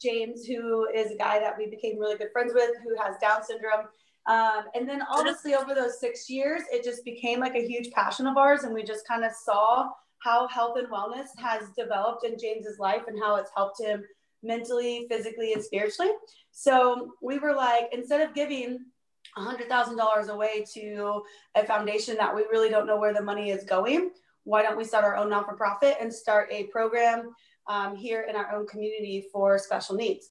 James, who is a guy that we became really good friends with, who has Down syndrome. Um, and then honestly, over those six years, it just became like a huge passion of ours. And we just kind of saw how health and wellness has developed in James's life and how it's helped him mentally, physically, and spiritually. So we were like, instead of giving $100,000 away to a foundation that we really don't know where the money is going, why don't we start our own non for profit and start a program um, here in our own community for special needs?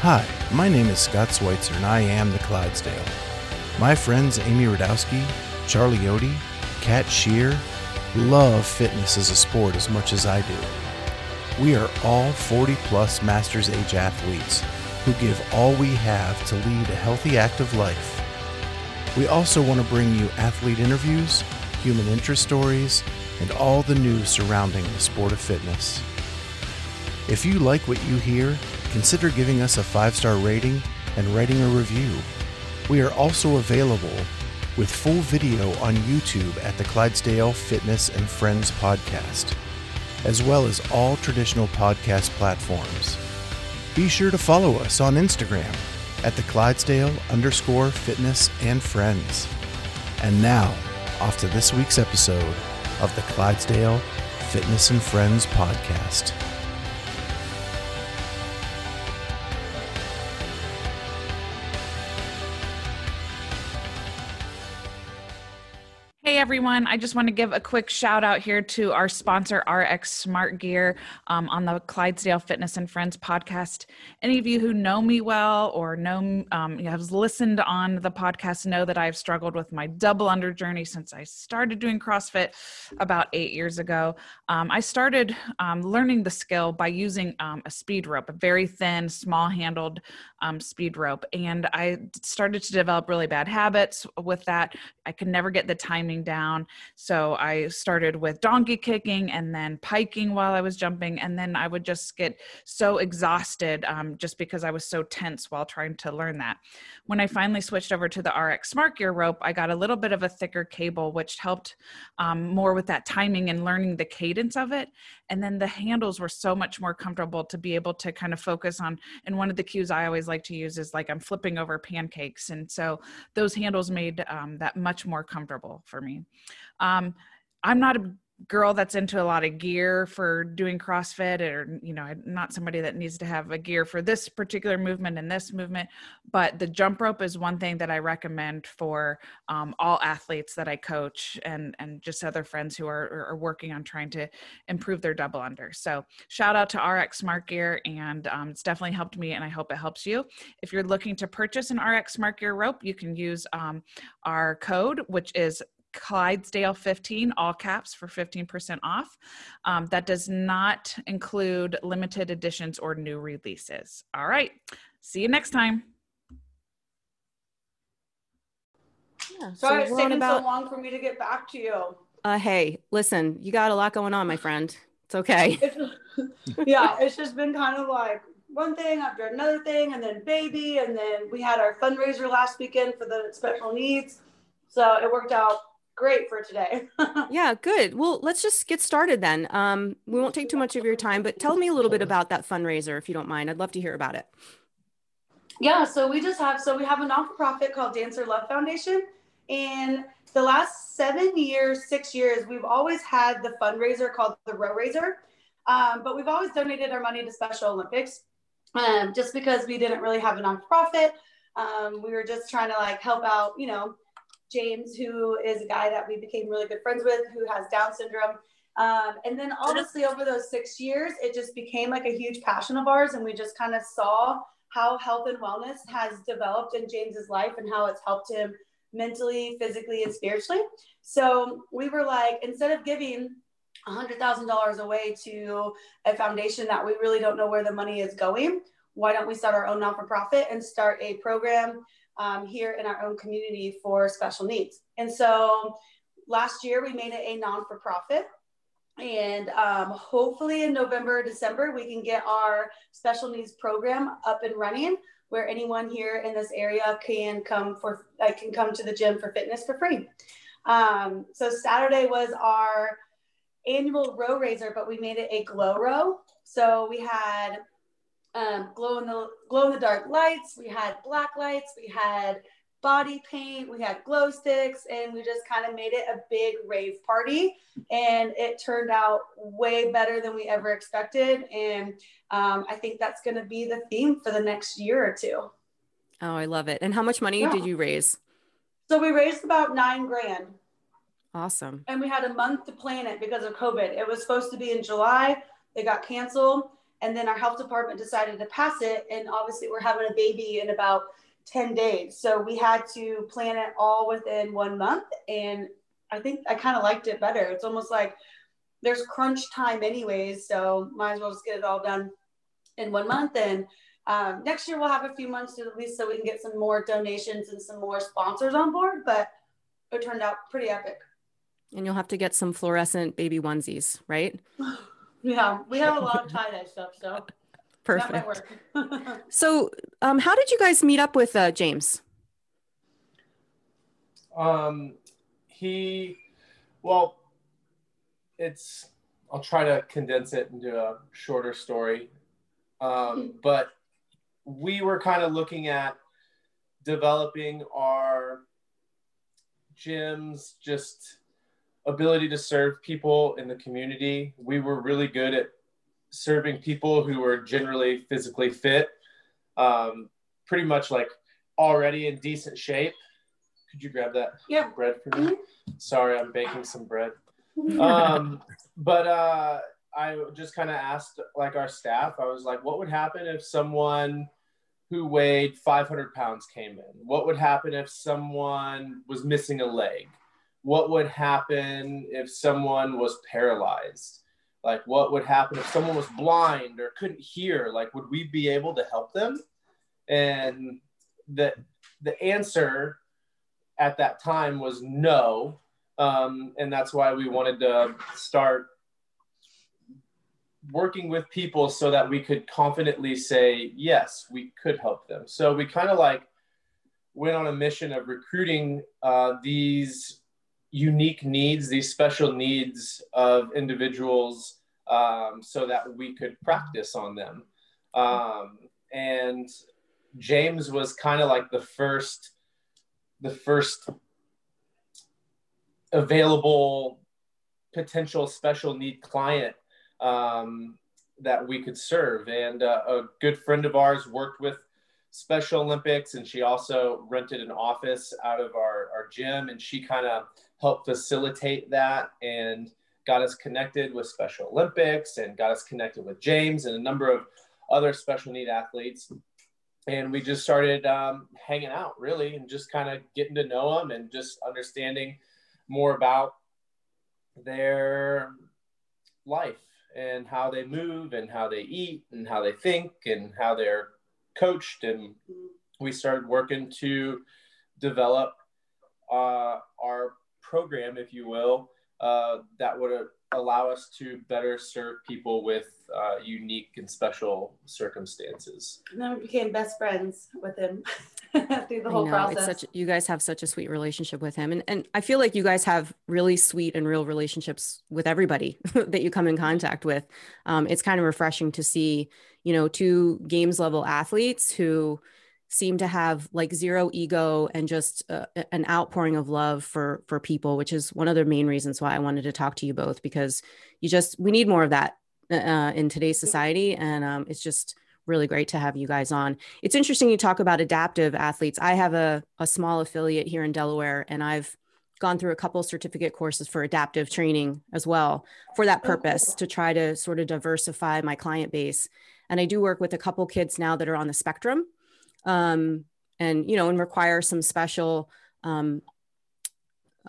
Hi, my name is Scott Schweitzer and I am the Clydesdale. My friends Amy Radowski, Charlie Yodi, Kat Shear love fitness as a sport as much as I do. We are all 40 plus master's age athletes who give all we have to lead a healthy, active life. We also want to bring you athlete interviews, human interest stories, and all the news surrounding the sport of fitness. If you like what you hear, consider giving us a five star rating and writing a review. We are also available with full video on YouTube at the Clydesdale Fitness and Friends podcast, as well as all traditional podcast platforms. Be sure to follow us on Instagram at the Clydesdale underscore fitness and friends. And now, off to this week's episode of the Clydesdale Fitness and Friends podcast. Everyone. I just want to give a quick shout out here to our sponsor, RX Smart Gear, um, on the Clydesdale Fitness and Friends podcast. Any of you who know me well or know um, have listened on the podcast know that I've struggled with my double under journey since I started doing CrossFit about eight years ago. Um, I started um, learning the skill by using um, a speed rope, a very thin, small handled um, speed rope, and I started to develop really bad habits with that. I could never get the timing down. So I started with donkey kicking and then piking while I was jumping. And then I would just get so exhausted um, just because I was so tense while trying to learn that. When I finally switched over to the RX Smart Gear rope, I got a little bit of a thicker cable, which helped um, more with that timing and learning the cadence of it. And then the handles were so much more comfortable to be able to kind of focus on. And one of the cues I always like to use is like I'm flipping over pancakes. And so those handles made um, that much more comfortable for me. Um, I'm not a girl that's into a lot of gear for doing CrossFit, or you know, not somebody that needs to have a gear for this particular movement and this movement. But the jump rope is one thing that I recommend for um, all athletes that I coach and and just other friends who are, are working on trying to improve their double under. So shout out to RX Smart Gear, and um, it's definitely helped me, and I hope it helps you. If you're looking to purchase an RX Smart Gear rope, you can use um, our code, which is Clydesdale 15, all caps for 15% off. Um, that does not include limited editions or new releases. All right. See you next time. Yeah, Sorry, so it's taking about, so long for me to get back to you. Uh, hey, listen, you got a lot going on, my friend. It's okay. It's, yeah, it's just been kind of like one thing after another thing, and then baby, and then we had our fundraiser last weekend for the special needs. So it worked out great for today. yeah, good. Well, let's just get started then. Um, we won't take too much of your time, but tell me a little bit about that fundraiser, if you don't mind. I'd love to hear about it. Yeah, so we just have so we have a non-for-profit called Dancer Love Foundation. In the last seven years, six years, we've always had the fundraiser called the Row Raiser, um, but we've always donated our money to Special Olympics, um, just because we didn't really have a non-profit. Um, we were just trying to like help out, you know, James, who is a guy that we became really good friends with, who has Down syndrome. Um, and then honestly, over those six years, it just became like a huge passion of ours. And we just kind of saw how health and wellness has developed in James's life and how it's helped him mentally, physically, and spiritually. So we were like, instead of giving $100,000 away to a foundation that we really don't know where the money is going, why don't we start our own non for profit and start a program um, here in our own community for special needs. And so last year we made it a non for profit. And um, hopefully in November, December, we can get our special needs program up and running where anyone here in this area can come for uh, can come to the gym for fitness for free. Um, so Saturday was our annual row raiser, but we made it a glow row. So we had um, glow in the glow in the dark lights. We had black lights. We had body paint. We had glow sticks, and we just kind of made it a big rave party. And it turned out way better than we ever expected. And um, I think that's going to be the theme for the next year or two. Oh, I love it. And how much money yeah. did you raise? So we raised about nine grand. Awesome. And we had a month to plan it because of COVID. It was supposed to be in July. It got canceled. And then our health department decided to pass it. And obviously, we're having a baby in about 10 days. So we had to plan it all within one month. And I think I kind of liked it better. It's almost like there's crunch time, anyways. So might as well just get it all done in one month. And um, next year, we'll have a few months to at least so we can get some more donations and some more sponsors on board. But it turned out pretty epic. And you'll have to get some fluorescent baby onesies, right? yeah, we have a lot of tie dye stuff. So perfect. so, um, how did you guys meet up with uh, James? Um, he, well, it's, I'll try to condense it into a shorter story. Um, but we were kind of looking at developing our gyms just ability to serve people in the community. We were really good at serving people who were generally physically fit, um, pretty much like already in decent shape. Could you grab that yeah. bread for me? Mm-hmm. Sorry, I'm baking some bread. Um, but uh, I just kind of asked like our staff, I was like, what would happen if someone who weighed 500 pounds came in? What would happen if someone was missing a leg? What would happen if someone was paralyzed? Like, what would happen if someone was blind or couldn't hear? Like, would we be able to help them? And the, the answer at that time was no. Um, and that's why we wanted to start working with people so that we could confidently say, yes, we could help them. So we kind of like went on a mission of recruiting uh, these unique needs, these special needs of individuals um, so that we could practice on them. Um, and James was kind of like the first, the first available potential special need client um, that we could serve. And uh, a good friend of ours worked with Special Olympics, and she also rented an office out of our, our gym, and she kind of helped facilitate that and got us connected with Special Olympics and got us connected with James and a number of other special need athletes. And we just started um, hanging out really and just kind of getting to know them and just understanding more about their life and how they move and how they eat and how they think and how they're coached. And we started working to develop uh, our program, if you will, uh, that would allow us to better serve people with uh, unique and special circumstances. And then we became best friends with him through the whole process. It's such, you guys have such a sweet relationship with him. And, and I feel like you guys have really sweet and real relationships with everybody that you come in contact with. Um, it's kind of refreshing to see, you know, two games level athletes who, seem to have like zero ego and just uh, an outpouring of love for for people which is one of the main reasons why i wanted to talk to you both because you just we need more of that uh, uh, in today's society. And um, it's just really great to have you guys on. It's interesting you talk about adaptive athletes. I have a, a small affiliate here in delaware and i've gone through a couple certificate courses for adaptive training as well for that oh, purpose to try to sort of diversify my client base. And i do work with a couple kids now that are on the spectrum um, and you know and require some special um,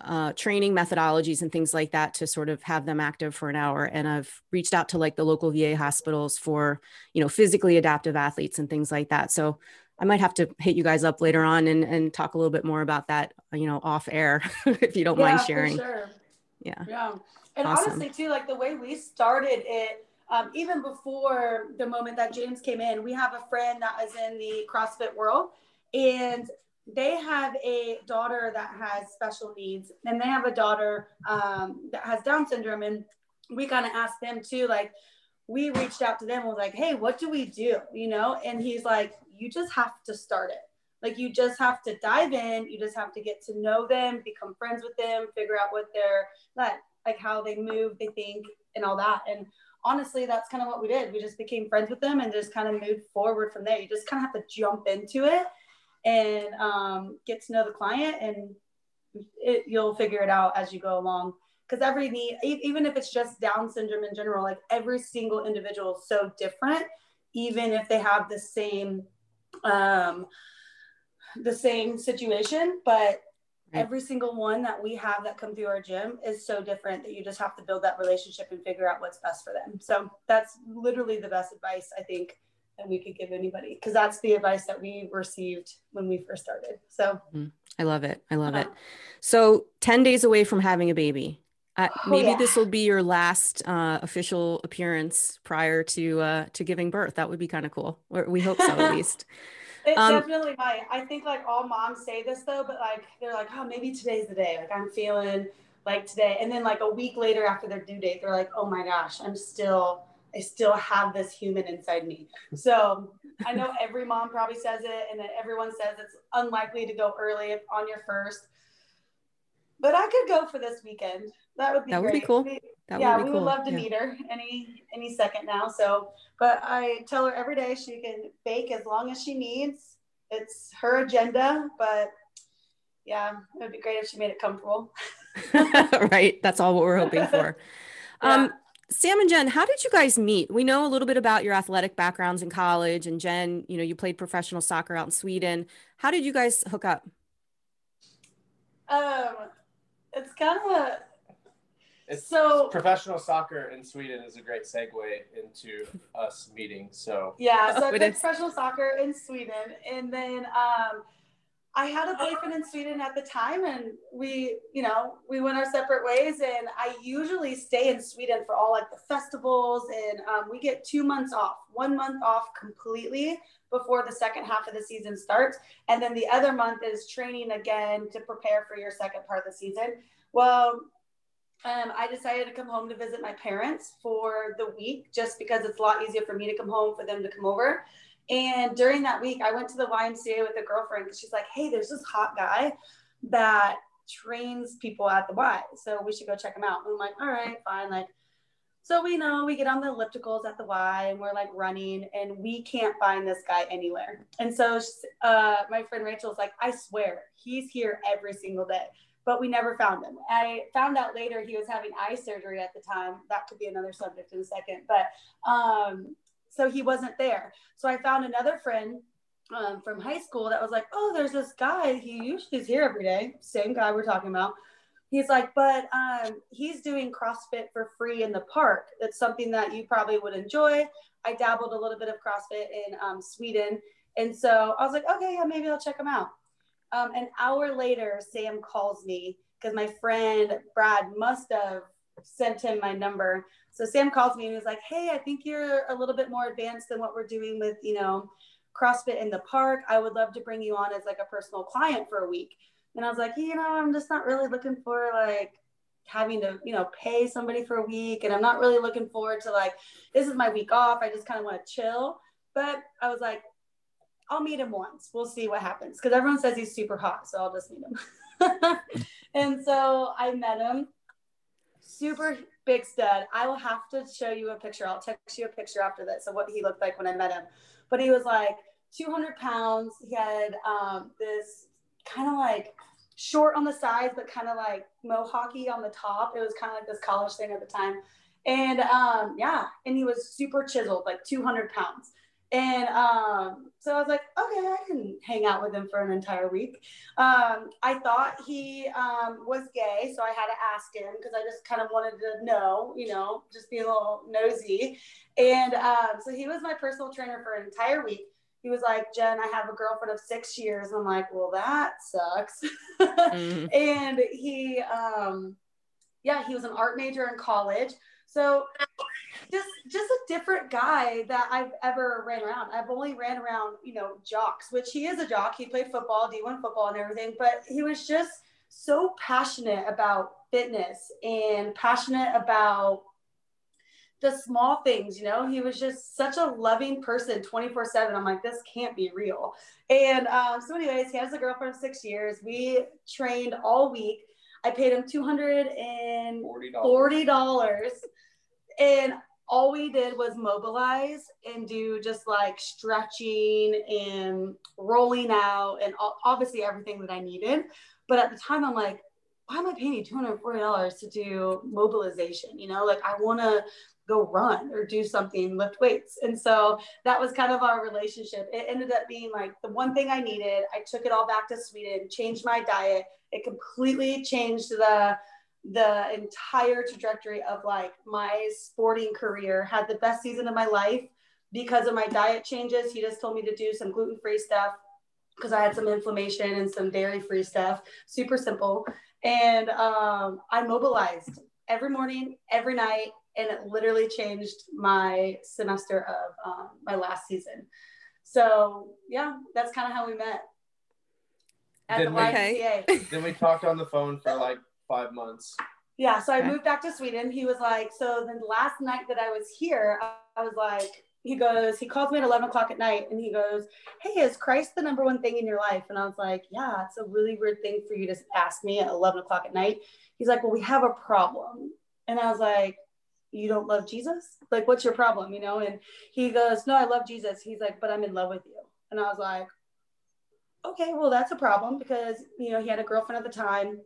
uh, training methodologies and things like that to sort of have them active for an hour. And i've reached out to like the local va hospitals for you know physically adaptive athletes and things like that. So i might have to hit you guys up later on and, and talk a little bit more about that you know off air if you don't yeah, mind sharing. sure. yeah. Yeah. And awesome. honestly too like the way we started it um, even before the moment that James came in, we have a friend that is in the CrossFit world, and they have a daughter that has special needs and they have a daughter um, that has down syndrome and we kind of asked them too like we reached out to them and was like hey what do we do? You know and he's like you just have to start it. Like you just have to dive in you just have to get to know them become friends with them figure out what they're like like how they move they think and all that. And honestly that's kind of what we did. We just became friends with them and just kind of moved forward from there. You just kind of have to jump into it and um, get to know the client and it, you'll figure it out as you go along. Because every even if it's just down syndrome in general like every single individual is so different even if they have the same um the same situation but every single one that we have that come through our gym is so different that you just have to build that relationship and figure out what's best for them so that's literally the best advice i think that we could give anybody because that's the advice that we received when we first started. So mm-hmm. I love it. I love it. So 10 days away from having a baby. Uh, oh, maybe yeah. this will be your last uh, official appearance prior to uh, to giving birth. That would be kind of cool. We hope so, at least. It um, definitely might. I think like all moms say this though, but like they're like, oh, maybe today's the day. Like I'm feeling like today, and then like a week later after their due date, they're like, oh my gosh, I'm still I still have this human inside me. So I know every mom probably says it, and then everyone says it's unlikely to go early on your first. But I could go for this weekend. That would be that would great. be cool. That yeah, would we cool. would love to yeah. meet her any any second now. So, but I tell her every day she can bake as long as she needs. It's her agenda, but yeah, it would be great if she made it comfortable. right. That's all what we're hoping for. yeah. Um, Sam and Jenn, how did you guys meet? We know a little bit about your athletic backgrounds in college, and Jenn, you know, you played professional soccer out in Sweden. How did you guys hook up? Um, it's kind of a it's, so professional soccer in Sweden is a great segue into us meeting. So yeah, so I played professional soccer in Sweden, and then um, I had a boyfriend in Sweden at the time, and we, you know, we went our separate ways. And I usually stay in Sweden for all like the festivals, and um, we get two months off, one month off completely before the second half of the season starts, and then the other month is training again to prepare for your second part of the season. Well, um, I decided to come home to visit my parents for the week just because it's a lot easier for me to come home for them to come over. And during that week, I went to the YMCA with a girlfriend because she's like, hey, there's this hot guy that trains people at the Y. So we should go check him out. And I'm like, all right, fine. Like, so we know we get on the ellipticals at the Y and we're like running and we can't find this guy anywhere. And so uh, my friend Rachel's like, I swear he's here every single day, but we never found him. I found out later he was having eye surgery at the time. That could be another subject in a second. But um, so he wasn't there. So I found another friend um, from high school that was like, oh, there's this guy. He usually is here every day. Same guy we're talking about. He's like, but um, he's doing CrossFit for free in the park. It's something that you probably would enjoy. I dabbled a little bit of CrossFit in um, Sweden. And so I was like, okay, yeah, maybe I'll check him out. Um, an hour later, Sam calls me because my friend Brad must have sent him my number. So Sam calls me and he's like, Hey, I think you're a little bit more advanced than what we're doing with, you know, CrossFit in the park. I would love to bring you on as like a personal client for a week. And I was like, you know, I'm just not really looking for like having to, you know, pay somebody for a week. And I'm not really looking forward to like, this is my week off. I just kind of want to chill. But I was like, I'll meet him once. We'll see what happens. Cause everyone says he's super hot. So I'll just meet him. and so I met him super big stud. I will have to show you a picture. I'll text you a picture after this of what he looked like when I met him. But he was like 200 pounds. He had um, this kind of like short on the sides, but kind of like mohawky on the top. It was kind of like this college thing at the time. And um, yeah, and he was super chiseled, like 200 pounds. And um, so I was like, okay, I can hang out with him for an entire week. Um, I thought he um, was gay, so I had to ask him because I just kind of wanted to know, you know, just be a little nosy. And um, so he was my personal trainer for an entire week. He was like, Jenn, I have a girlfriend of six years. I'm like, well, that sucks. mm-hmm. And he, um, yeah, he was an art major in college. So just just a different guy that I've ever ran around. I've only ran around, you know, jocks, which he is a jock. He played football, D1 football and everything, but he was just so passionate about fitness and passionate about the small things, you know, he was just such a loving person 24 seven. I'm like, this can't be real. And um, so anyways, he has a girlfriend of six years. We trained all week. I paid him $240 and all we did was mobilize and do just like stretching and rolling out and obviously everything that I needed. But at the time, I'm like, why am I paying you $240 to do mobilization? You know, like I want to go run or do something, lift weights. And so that was kind of our relationship. It ended up being like the one thing I needed. I took it all back to Sweden, changed my diet. It completely changed the the entire trajectory of like my sporting career. Had the best season of my life because of my diet changes. He just told me to do some gluten-free stuff because I had some inflammation and some dairy-free stuff. Super simple. And um, I mobilized every morning, every night, and it literally changed my semester of um, my last season. So yeah, that's kind of how we met at then the YMCA. We, then we talked on the phone for like five months. Yeah, so I okay. moved back to Sweden. He was like, so then the last night that I was here, I was like, he goes, he calls me at 11 o'clock at night and he goes, Hey, is Christ the number one thing in your life? And I was like, Yeah, it's a really weird thing for you to ask me at 11 o'clock at night. He's like, Well, we have a problem. And I was like, you don't love Jesus? Like, what's your problem? You know? And he goes, no, I love Jesus. He's like, but I'm in love with you. And I was like, okay, well, that's a problem because, you know, he had a girlfriend at the time.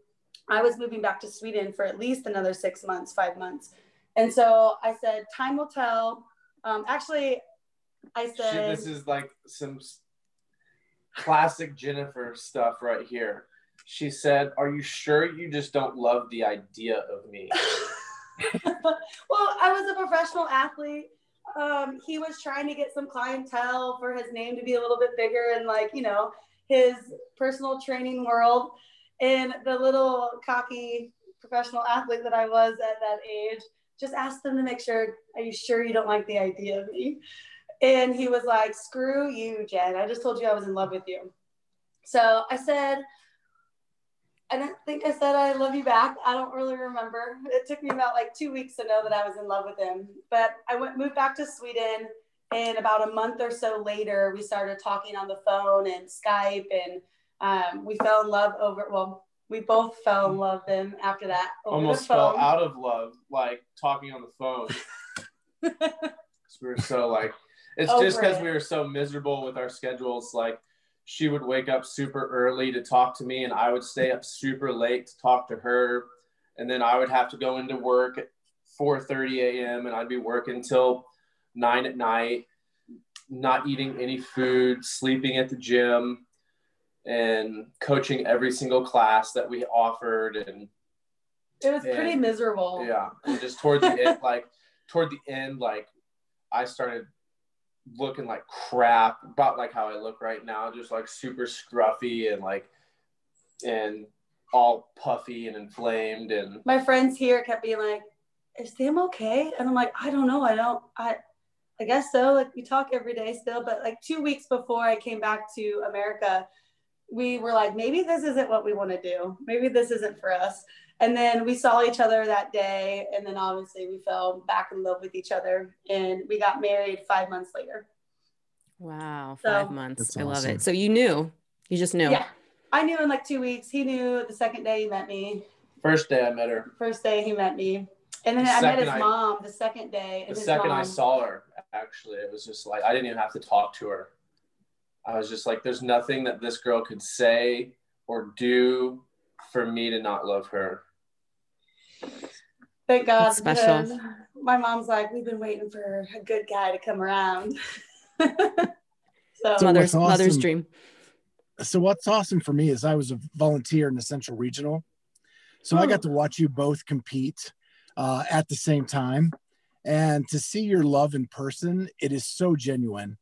I was moving back to Sweden for at least another six months, five months. And so I said, time will tell. Um, actually, I said, this is like some classic Jennifer stuff right here. She said, Are you sure you just don't love the idea of me? well, I was a professional athlete. Um, he was trying to get some clientele for his name to be a little bit bigger and like, you know, his personal training world. And the little cocky professional athlete that I was at that age just asked them to make sure, are you sure you don't like the idea of me? And he was like, screw you, Jenn. I just told you I was in love with you. So I said, I don't think I said I love you back. I don't really remember. It took me about like two weeks to know that I was in love with him. But I went moved back to Sweden, and about a month or so later, we started talking on the phone and Skype, and um, we fell in love over. Well, we both fell in love then after that. Almost fell out of love, like talking on the phone. we were so like, it's over just because it. we were so miserable with our schedules, like she would wake up super early to talk to me and I would stay up super late to talk to her. And then I would have to go into work at 4:30 a.m. and I'd be working till nine at night, not eating any food, sleeping at the gym, and coaching every single class that we offered. And it was and, pretty miserable. Yeah. And just toward the end, like toward the end, like I started looking like crap, about like how I look right now, just like super scruffy and like and all puffy and inflamed and my friends here kept being like, Is Sam okay? And I'm like, I don't know. I don't I I guess so. Like we talk every day still, but like two weeks before I came back to America, we were like, maybe this isn't what we want to do. Maybe this isn't for us. And then we saw each other that day. And then obviously we fell back in love with each other and we got married five months later. Wow. Five so, months. I love it. So you knew, you just knew. Yeah. I knew in like two weeks. He knew the second day he met me. First day I met her. First day he met me. And then the I met his I, mom the second day. The second mom, I saw her, actually, it was just like, I didn't even have to talk to her. I was just like, there's nothing that this girl could say or do for me to not love her. Thank God. That's special. My mom's like, we've been waiting for a good guy to come around. so, so mother's awesome, mother's dream. So what's awesome for me is I was a volunteer in the Central Regional, so I got to watch you both compete uh, at the same time, and to see your love in person, it is so genuine.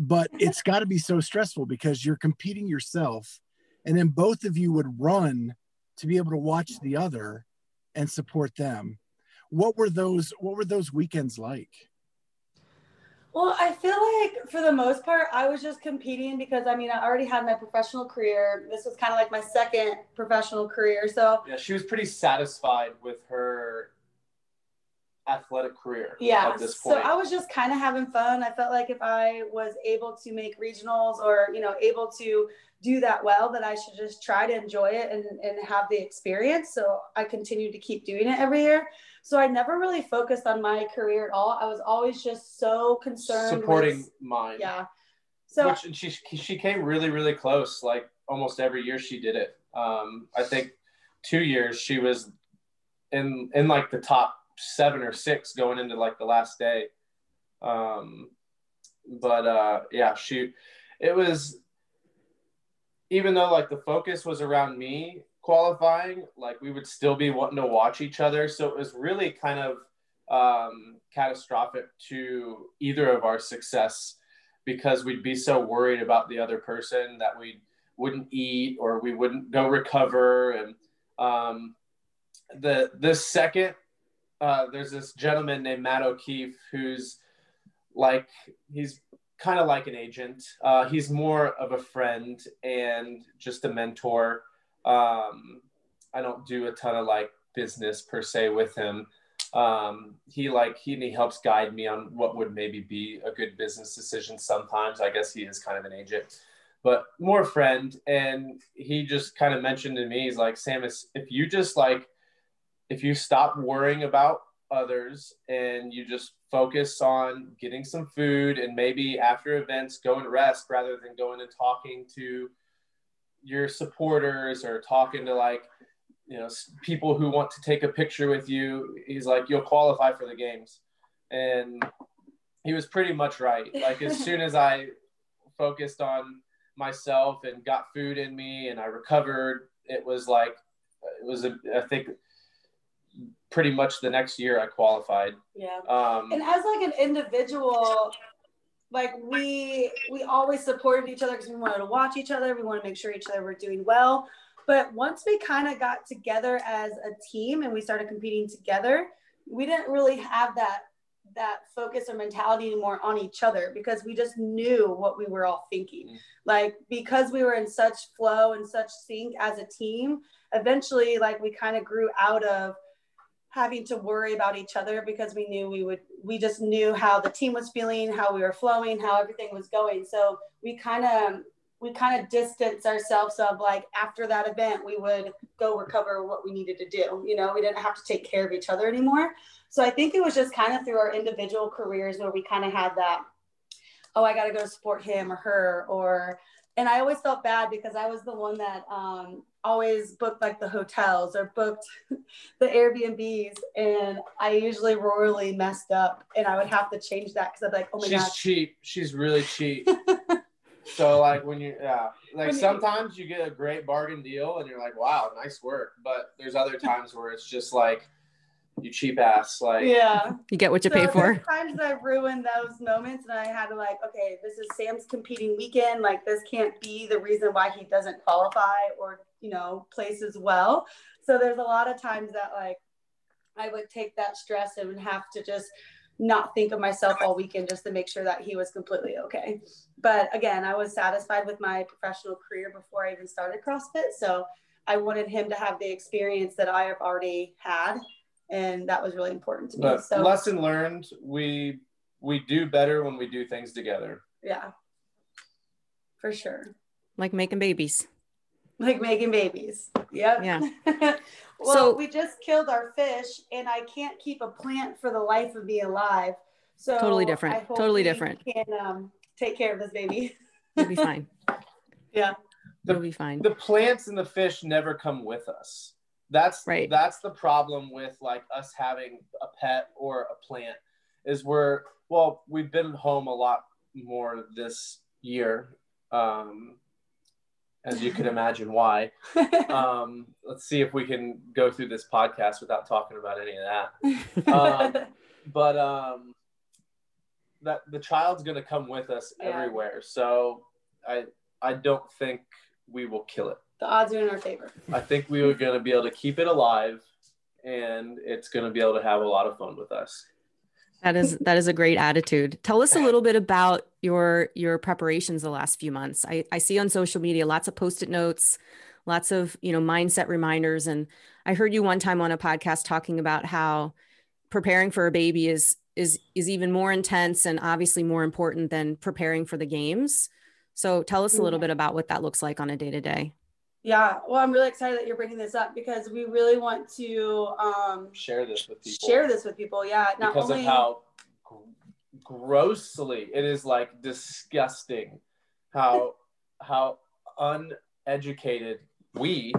But it's got to be so stressful because you're competing yourself, and then both of you would run to be able to watch the other and support them. what were those what were those weekends like well, I feel like for the most part, I was just competing because I mean, I already had my professional career. This was kind of like my second professional career. So, yeah, she was pretty satisfied with her athletic career yeah so i was just kind of having fun. I felt like if i was able to make regionals or you know able to do that well that i should just try to enjoy it and, and have the experience. So i continued to keep doing it every year. So i never really focused on my career at all. I was always just so concerned supporting with, mine. Yeah. So Which, she she came really really close like almost every year she did it. Um i think two years she was in in like the top seven or six going into like the last day. Um, but uh, yeah, shoot, it was, even though like the focus was around me qualifying, like we would still be wanting to watch each other. So it was really kind of um, catastrophic to either of our success because we'd be so worried about the other person that we wouldn't eat or we wouldn't go recover. And um, the the second uh, there's this gentleman named Matt O'Keefe who's like he's kind of like an agent. Uh, he's more of a friend and just a mentor. Um, I don't do a ton of like business per se with him. Um, he like he, he helps guide me on what would maybe be a good business decision. Sometimes I guess he is kind of an agent, but more friend. And he just kind of mentioned to me, he's like, Samus, if you just like if you stop worrying about others and you just focus on getting some food and maybe after events go and rest rather than going and talking to your supporters or talking to like you know people who want to take a picture with you he's like you'll qualify for the games. And he was pretty much right. Like as soon as i focused on myself and got food in me and i recovered it was like it was a, i think pretty much the next year I qualified. Yeah. Um, and as like an individual, like we we always supported each other because we wanted to watch each other. We want to make sure each other were doing well. But once we kind of got together as a team and we started competing together, we didn't really have that that focus or mentality anymore on each other because we just knew what we were all thinking. Mm. Like because we were in such flow and such sync as a team, eventually like we kind of grew out of having to worry about each other because we knew we would we just knew how the team was feeling how we were flowing how everything was going. So we kind of we kind of distanced ourselves of like after that event we would go recover what we needed to do. You know we didn't have to take care of each other anymore. So i think it was just kind of through our individual careers where we kind of had that oh i got to go support him or her or and I always felt bad because I was the one that um, always booked like the hotels or booked the Airbnbs, and I usually royally messed up, and I would have to change that because I'd be like, oh my She's god, cheap. She's really cheap. so like when you yeah, like when sometimes you, you get a great bargain deal, and you're like, wow, nice work. But there's other times where it's just like you cheap ass. Like yeah, you get what you so pay for. Times I ruined those moments, and I had to like, okay, this is Sam's competing weekend. Like this can't be the reason why he doesn't qualify or you know place as well. So there's a lot of times that like I would take that stress and have to just not think of myself all weekend just to make sure that he was completely okay. But again, I was satisfied with my professional career before I even started CrossFit. So I wanted him to have the experience that I have already had and that was really important to me. But so lesson learned, we we do better when we do things together. Yeah. For sure. Like making babies. Like making babies. Yep. Yeah. well, so, we just killed our fish and I can't keep a plant for the life of me alive. So totally different. Totally different. Can um, take care of this baby. You'll be fine. yeah. The, You'll be fine. The plants and the fish never come with us. That's right. That's the problem with like us having a pet or a plant is we're well, we've been home a lot more this year. Um, as you can imagine why. Um, let's see if we can go through this podcast without talking about any of that. Um, but um, that the child's going to come with us yeah. everywhere, so I I don't think we will kill it the odds are in our favor. I think we were going to be able to keep it alive and it's going to be able to have a lot of fun with us. That is that is a great attitude. Tell us a little bit about your your preparations the last few months. I, I see on social media lots of post-it notes, lots of you know mindset reminders. And I heard you one time on a podcast talking about how preparing for a baby is is is even more intense and obviously more important than preparing for the games. So tell us a little bit about what that looks like on a day to day. Yeah, well, I'm really excited that you're bringing this up because we really want to um, share this with people. Share this with people, yeah. Not because only... of how grossly it is like disgusting how how uneducated we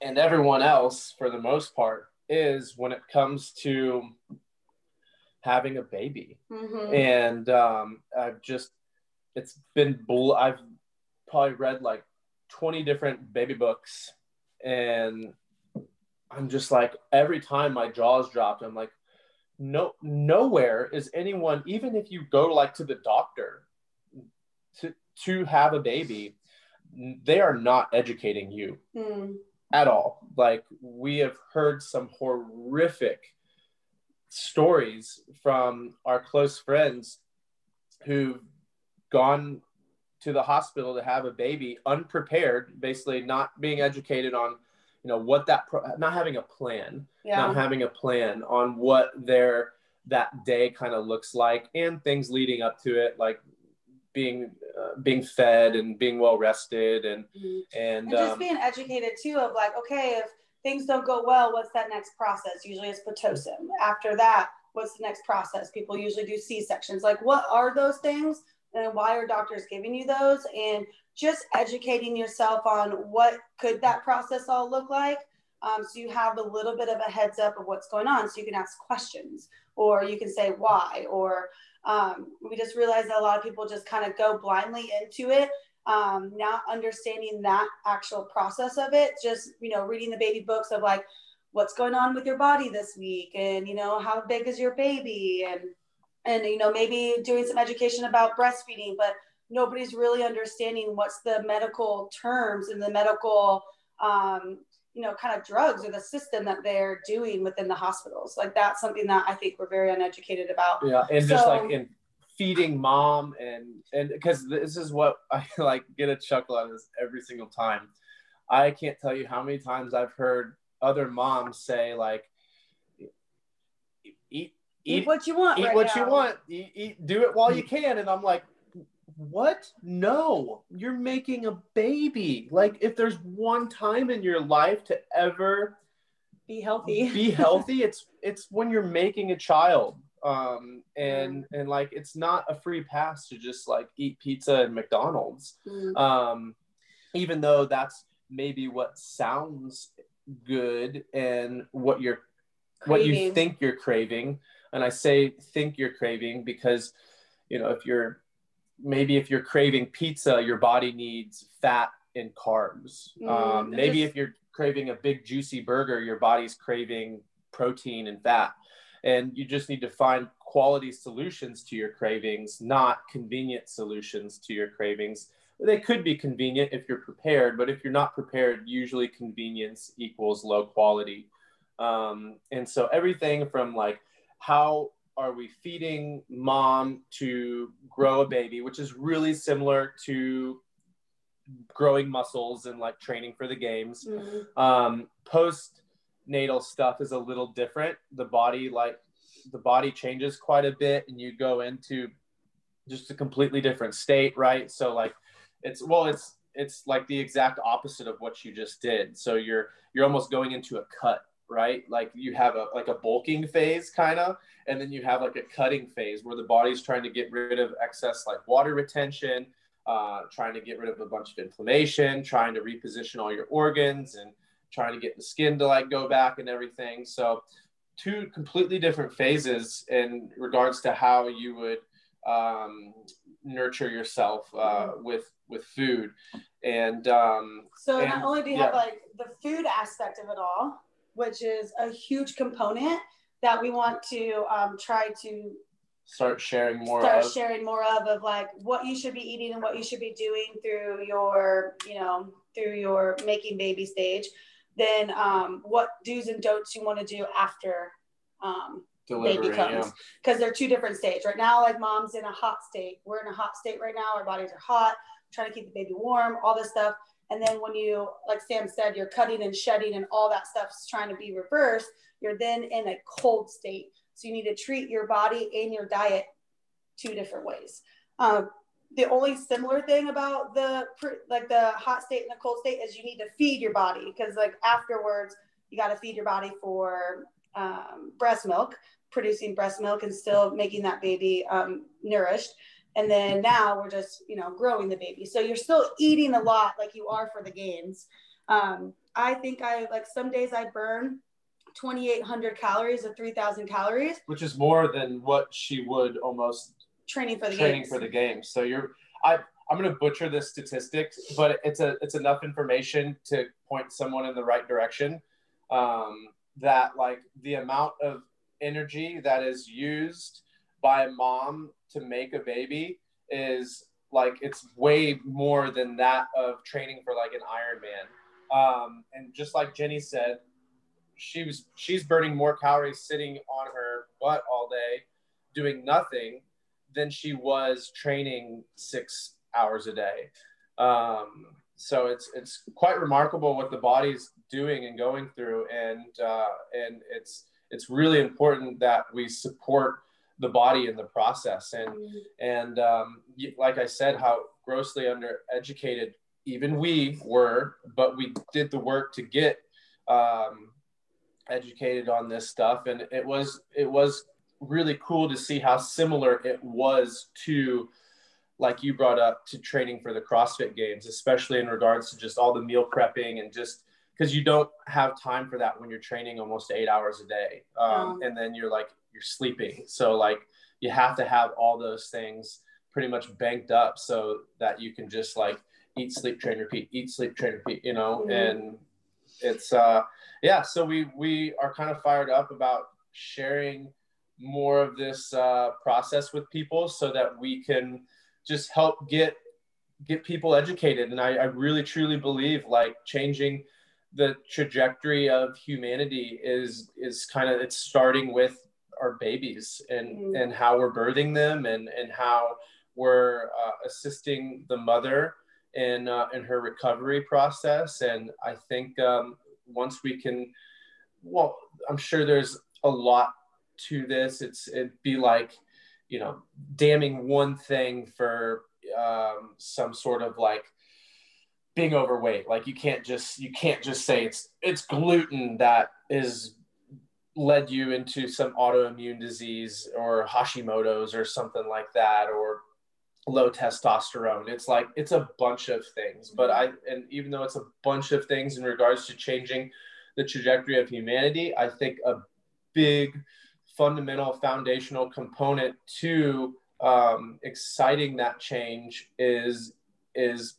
and everyone else for the most part is when it comes to having a baby mm-hmm. and um, i've just it's been bull i've probably read like 20 different baby books and i'm just like every time my jaws dropped i'm like no nowhere is anyone even if you go like to the doctor to to have a baby they are not educating you mm. at all like we have heard some horrific stories from our close friends who've gone to the hospital to have a baby unprepared, basically not being educated on, you know, what that, pro- not having a plan, yeah. not having a plan on what their, that day kind of looks like and things leading up to it, like being, uh, being fed and being well rested and, mm-hmm. and, and just um, being educated too of like, okay, if things don't go well, what's that next process? Usually it's Pitocin. After that, what's the next process? People usually do C-sections. Like what are those things? And why are doctors giving you those? And just educating yourself on what could that process all look like um, so you have a little bit of a heads up of what's going on so you can ask questions or you can say why or um, we just realized that a lot of people just kind of go blindly into it um, not understanding that actual process of it just you know reading the baby books of like what's going on with your body this week and you know how big is your baby and and you know maybe doing some education about breastfeeding but nobody's really understanding what's the medical terms and the medical um, you know kind of drugs or the system that they're doing within the hospitals. Like that's something that i think we're very uneducated about. Yeah and so, just like in feeding mom and and because this is what i like get a chuckle out of this every single time. I can't tell you how many times i've heard other moms say like eat eat, what you want. Eat right what now. you want. Eat, eat, do it while you can. And I'm like, what? No, you're making a baby. Like, if there's one time in your life to ever be healthy, be healthy, it's it's when you're making a child. Um, and mm. and like it's not a free pass to just like eat pizza and McDonald's. Mm. Um, even though that's maybe what sounds good and what you're what you think you're craving and I say think you're craving because, you know, if you're maybe if you're craving pizza, your body needs fat and carbs. Mm, um, maybe just... if you're craving a big juicy burger, your body's craving protein and fat. And you just need to find quality solutions to your cravings, not convenient solutions to your cravings. They could be convenient if you're prepared, but if you're not prepared, usually convenience equals low quality. Um, and so everything from like how are we feeding mom to grow a baby, which is really similar to growing muscles and like training for the games. Mm-hmm. Um, postnatal stuff is a little different. The body, like, the body changes quite a bit, and you go into just a completely different state, right? So, like, it's well, it's it's like the exact opposite of what you just did. So you're you're almost going into a cut right? Like you have a like a bulking phase kind of, and then you have like a cutting phase where the body's trying to get rid of excess like water retention, uh, trying to get rid of a bunch of inflammation, trying to reposition all your organs and trying to get the skin to like go back and everything. So two completely different phases in regards to how you would um, nurture yourself uh, mm-hmm. with with food and um, so and, not only do you yeah. have like the food aspect of it all which is a huge component that we want to um, try to start sharing more start of. sharing more of of like what you should be eating and what you should be doing through your you know through your making baby stage. Then um, what do's and don'ts you want to do after um, Delivery, baby comes. Yeah. because they're two different stages right now like mom's in a hot state. We're in a hot state right now. Our bodies are hot. Trying to keep the baby warm all this stuff and then when you like sam said you're cutting and shedding and all that stuff's trying to be reversed you're then in a cold state. So you need to treat your body and your diet two different ways. Um, the only similar thing about the like the hot state and the cold state is you need to feed your body because like afterwards you got to feed your body for um, breast milk producing breast milk and still making that baby um, nourished and then now we're just you know growing the baby so you're still eating a lot like you are for the games um, i think i like some days i burn 2800 calories or 3000 calories which is more than what she would almost training for the training games for the games. So you're I I'm going to butcher this statistics, but it's a it's enough information to point someone in the right direction. Um, that like the amount of energy that is used by a mom to make a baby is like it's way more than that of training for like an Ironman. Um, and just like Jenny said, she was she's burning more calories sitting on her butt all day doing nothing than she was training six hours a day. Um, so it's it's quite remarkable what the body's doing and going through, and uh, and it's it's really important that we support the body in the process. And and um, like I said, how grossly undereducated even we were, but we did the work to get um, educated on this stuff, and it was it was really cool to see how similar it was to like you brought up to training for the CrossFit games, especially in regards to just all the meal prepping and just because you don't have time for that when you're training almost eight hours a day. Um, and then you're like, you're sleeping. So like you have to have all those things pretty much banked up so that you can just like eat, sleep, train, repeat, eat, sleep, train, repeat, you know, Mhm. and it's, uh, yeah. So we, we are kind of fired up about sharing more of this uh, process with people so that we can just help get get people educated and I, I really truly believe like changing the trajectory of humanity is is kind of it's starting with our babies and Mhm. and how we're birthing them and and how we're uh, assisting the mother in uh, in her recovery process. And i think um, once we can well i'm sure there's a lot to this. It's it'd be like you know damning one thing for um, some sort of like being overweight. Like you can't just you can't just say it's it's gluten that is led you into some autoimmune disease or hashimoto's or something like that or low testosterone. It's like it's a bunch of things but i and even though it's a bunch of things in regards to changing the trajectory of humanity i think a big fundamental foundational component to um, exciting that change is is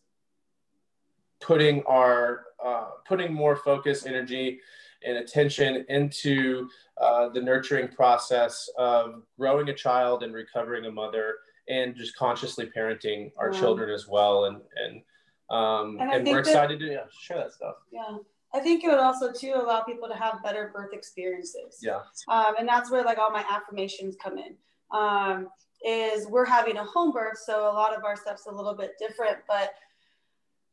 putting our uh, putting more focus energy and attention into uh, the nurturing process of growing a child and recovering a mother and just consciously parenting our Yeah. children as well and and um, And and, we're that- excited to yeah, share that stuff Yeah. I think it would also too allow people to have better birth experiences. yeah Um, and that's where like all my affirmations come in. Um, is we're having a home birth, so a lot of our stuff's a little bit different, but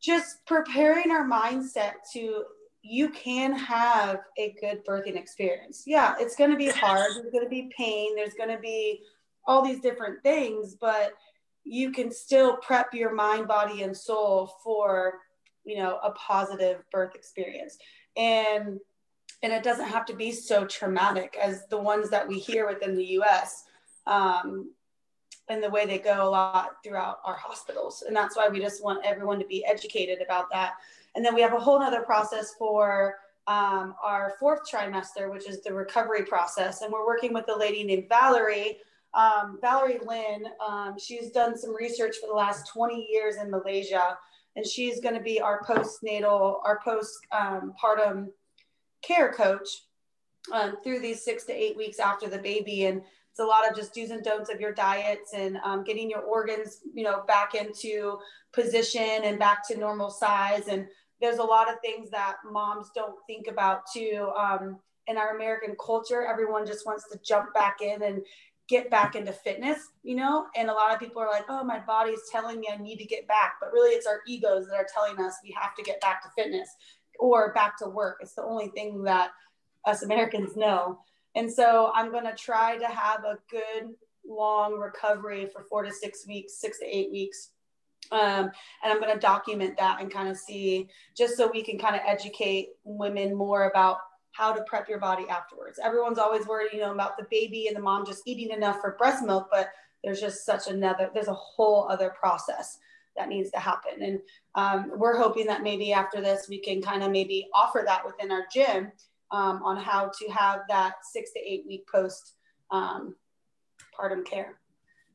just preparing our mindset to you can have a good birthing experience. Yeah, it's going to be hard. There's going to be pain. There's going to be all these different things, but you can still prep your mind, body, and soul for you know a positive birth experience and and it doesn't have to be so traumatic as the ones that we hear within the us um, and the way they go a lot throughout our hospitals and that's why we just want everyone to be educated about that and then we have a whole other process for um, our fourth trimester which is the recovery process. And we're working with a lady named valerie. Um, valerie lynn um, she's done some research for the last 20 years in malaysia. And she's going to be our postnatal, our postpartum care coach um, through these six to eight weeks after the baby. And it's a lot of just do's and don'ts of your diets and um, getting your organs, you know, back into position and back to normal size. And there's a lot of things that moms don't think about too. Um, in our American culture, everyone just wants to jump back in and get back into fitness, you know? And a lot of people are like, oh, my body's telling me I need to get back. But really, it's our egos that are telling us we have to get back to fitness or back to work. It's the only thing that us Americans know. And so I'm going to try to have a good long recovery for four to six weeks, six to eight weeks. Um, and I'm going to document that and kind of see just so we can kind of educate women more about how to prep your body afterwards. Everyone's always worried, you know, about the baby and the mom just eating enough for breast milk, but there's just such another, there's a whole other process that needs to happen. And um, we're hoping that maybe after this, we can kind of maybe offer that within our gym um, on how to have that six to eight week post um, partum care.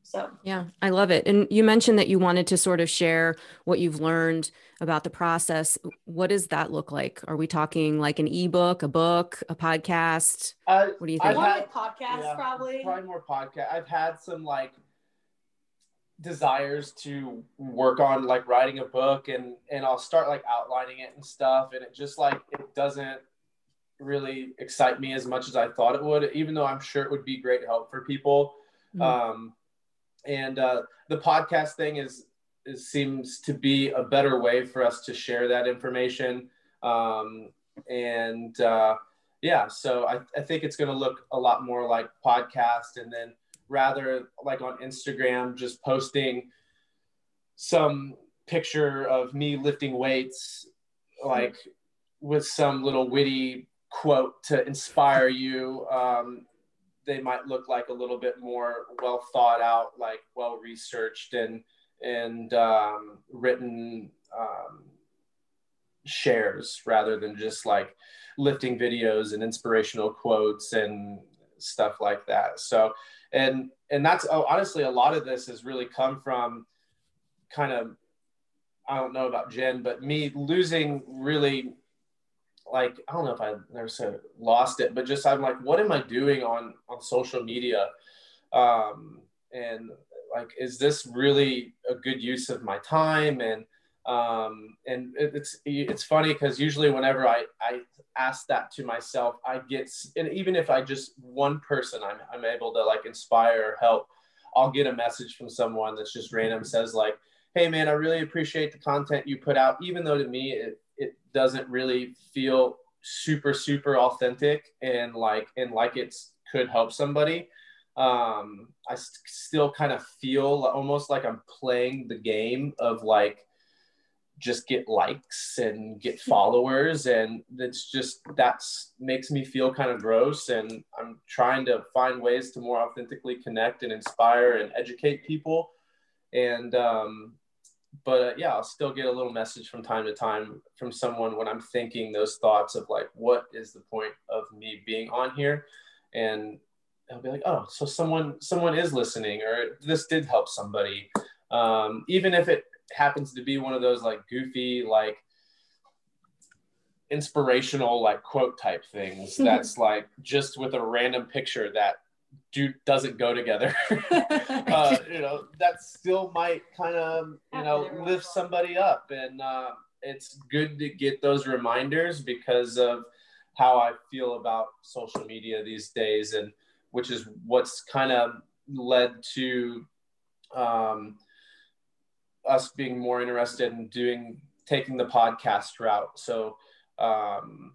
So, yeah, I love it. And you mentioned that you wanted to sort of share what you've learned about the process. What does that look like? Are we talking like an ebook, a book, a podcast? Uh, what do you think? I've had, podcast, yeah, probably. Probably more podcast. I've had some like desires to work on like writing a book and and I'll start like outlining it and stuff and it just like it doesn't really excite me as much as I thought it would even though I'm sure it would be great help for people mm-hmm. um and uh, the podcast thing is, is seems to be a better way for us to share that information. Um, and uh, yeah so I, I think it's going to look a lot more like podcast and then rather like on instagram just posting some picture of me lifting weights like with some little witty quote to inspire you. Um, they might look like a little bit more well thought out, like well researched and and um, written um, shares rather than just like lifting videos and inspirational quotes and stuff like that. So and and that's oh, honestly a lot of this has really come from kind of I don't know about Jenn, but me losing really like I don't know if I never said lost it, but just I'm like, what am I doing on on social media? Um, and like, is this really a good use of my time? And um, and it's it's funny because usually whenever I I ask that to myself, I get and even if I just one person I'm I'm able to like inspire or help, I'll get a message from someone that's just random says like, hey man, I really appreciate the content you put out, even though to me it it doesn't really feel super super authentic and like and like it's could help somebody. Um i st- still kind of feel almost like i'm playing the game of like just get likes and get followers and it's just that's makes me feel kind of gross and i'm trying to find ways to more authentically connect and inspire and educate people. And um but uh, yeah, I'll still get a little message from time to time from someone when I'm thinking those thoughts of like, what is the point of me being on here? And I'll be like, oh, so someone someone is listening, or this did help somebody, um, even if it happens to be one of those like goofy like inspirational like quote type things that's like just with a random picture that do doesn't go together. Uh, you know that still might kind of you know lift somebody up. And uh, it's good to get those reminders because of how i feel about social media these days and which is what's kind of led to um, us being more interested in doing taking the podcast route. So um,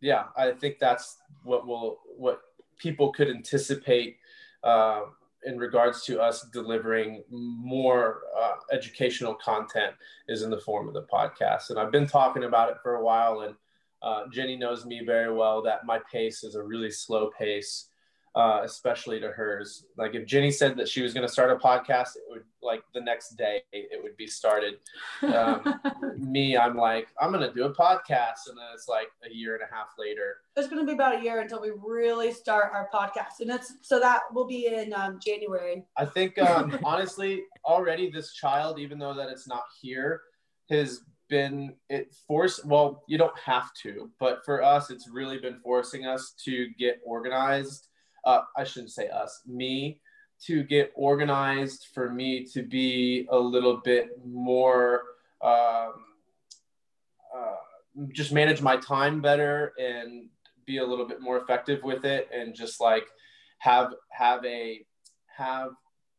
yeah i think that's what will what people could anticipate uh, in regards to us delivering more uh, educational content is in the form of the podcast. And I've been talking about it for a while, and uh, Jenny knows me very well that my pace is a really slow pace uh, especially to hers. Like if Jenny said that she was going to start a podcast, it would like the next day it would be started. Um, me, I'm like, I'm going to do a podcast. And then it's like a year and a half later. It's going to be about a year until we really start our podcast. And that's, so that will be in um, January. I think um, honestly, already this child, even though that it's not here, has been it forced well you don't have to but for us it's really been forcing us to get organized uh, I shouldn't say us, me, to get organized, for me to be a little bit more um, uh, just manage my time better and be a little bit more effective with it and just like have have a have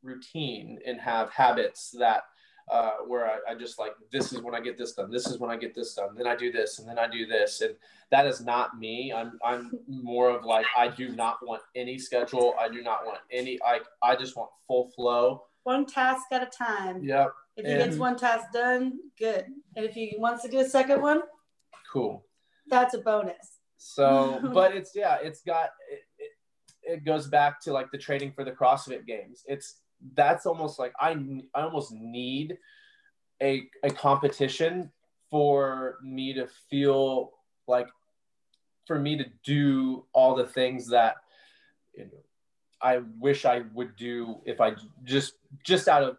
routine and have habits that uh, where I, I, just like this is when I get this done. This is when I get this done. Then I do this, and then I do this, and that is not me. I'm I'm more of like I do not want any schedule. I do not want any. I I just want full flow. One task at a time. Yep. If he and, gets one task done, good. And if he wants to do a second one, cool. That's a bonus. So, but it's yeah, it's got it, it, it goes back to like the training for the CrossFit games. It's that's almost like I I almost need a a competition for me to feel like for me to do all the things that you know, I wish I would do if I just just out of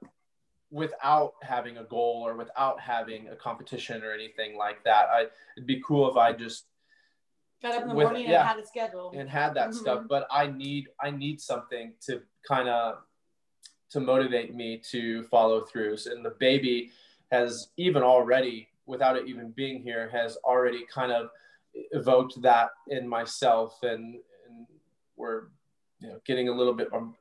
without having a goal or without having a competition or anything like that. I it'd be cool if I just got up in the with, morning yeah, and had a schedule and had that mm-hmm. stuff. But I need I need something to kind of to motivate me to follow through. And the baby has even already, without it even being here, has already kind of evoked that in myself. And, and we're, you know, getting a little bit, I'm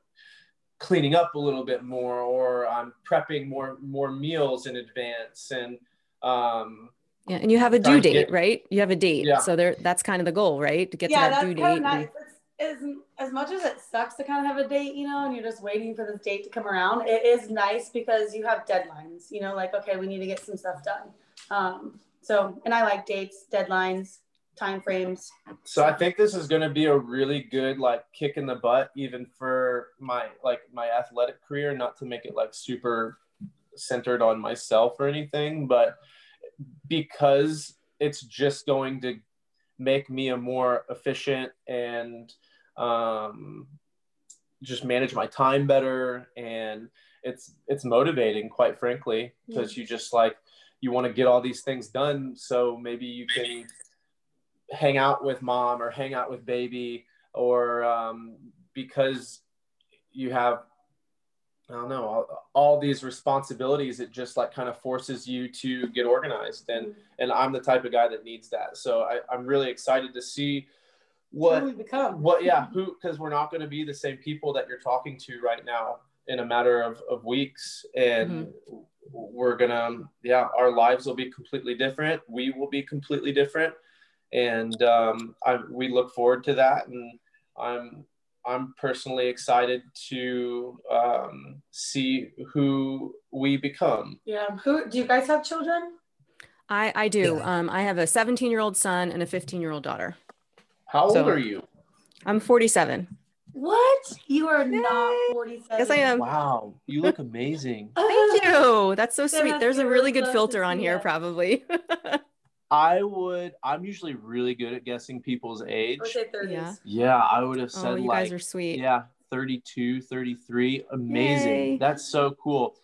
cleaning up a little bit more, or I'm prepping more, more meals in advance. And, um, yeah, and you have a due date, get, right? You have a date, yeah. so there. That's kind of the goal, right? To get yeah, to that due date. Nice. As as much as it sucks to kind of have a date, you know, and you're just waiting for this date to come around, it is nice because you have deadlines. You know, like okay, we need to get some stuff done. Um, so, and I like dates, deadlines, time frames. So I think this is going to be a really good like kick in the butt, even for my like my athletic career. Not to make it like super centered on myself or anything, but because it's just going to make me a more efficient and um, just manage my time better and it's it's motivating quite frankly because you just like you want to get all these things done so maybe you can hang out with mom or hang out with baby or um, because you have I don't know all, all, these responsibilities. It just like kind of forces you to get organized, and mm-hmm. and I'm the type of guy that needs that. So I, I'm really excited to see what we become. What yeah, who because we're not going to be the same people that you're talking to right now in a matter of, of weeks, and mm-hmm. we're gonna yeah, our lives will be completely different. We will be completely different, and um, I, we look forward to that, and I'm I'm personally excited to um, see who we become. Yeah. Who do you guys have children? I I do. Um, I have a 17 year old son and a 15 year old daughter. How old so, are you? I'm 47. What? You are Yay. not 47. Yes, I am. Wow. You look amazing. Thank you. That's so sweet. There's a really good filter on here, probably. I would. I'm usually really good at guessing people's age. Say 30s. Yeah. Yeah, I would have oh, said oh, you like. guys are sweet. Yeah, 32, 33. Amazing. Yay. That's so cool.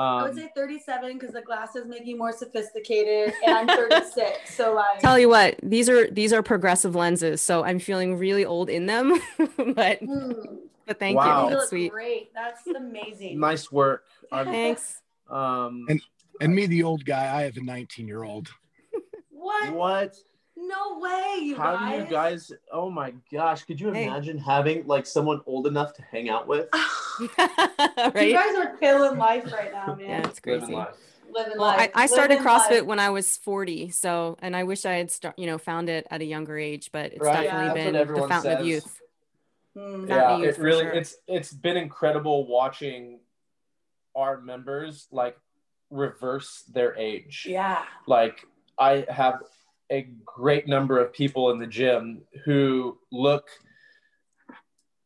Um, I would um, say 37 because the glasses make you more sophisticated, and I'm 36. so like. Tell you what, these are these are progressive lenses, so I'm feeling really old in them, but. Mm. But thank wow. you. That's sweet. Great. That's amazing. nice work. Thanks. Um, and and me, the old guy, I have a 19 year old. What? What? No way, you How guys. do you guys? Oh my gosh! Could you hey. imagine having like someone old enough to hang out with? right? You guys are killing life right now, man. Yeah, it's crazy. Living life. Living well, life. I, I started Living CrossFit life. when I was 40, so and I wish I had start, you know, found it at a younger age, but it's right. definitely yeah, been the fountain says. of youth. Mm. Yeah, youth it really sure. it's it's been incredible watching our members like reverse their age. Yeah. Like I have a great number of people in the gym who look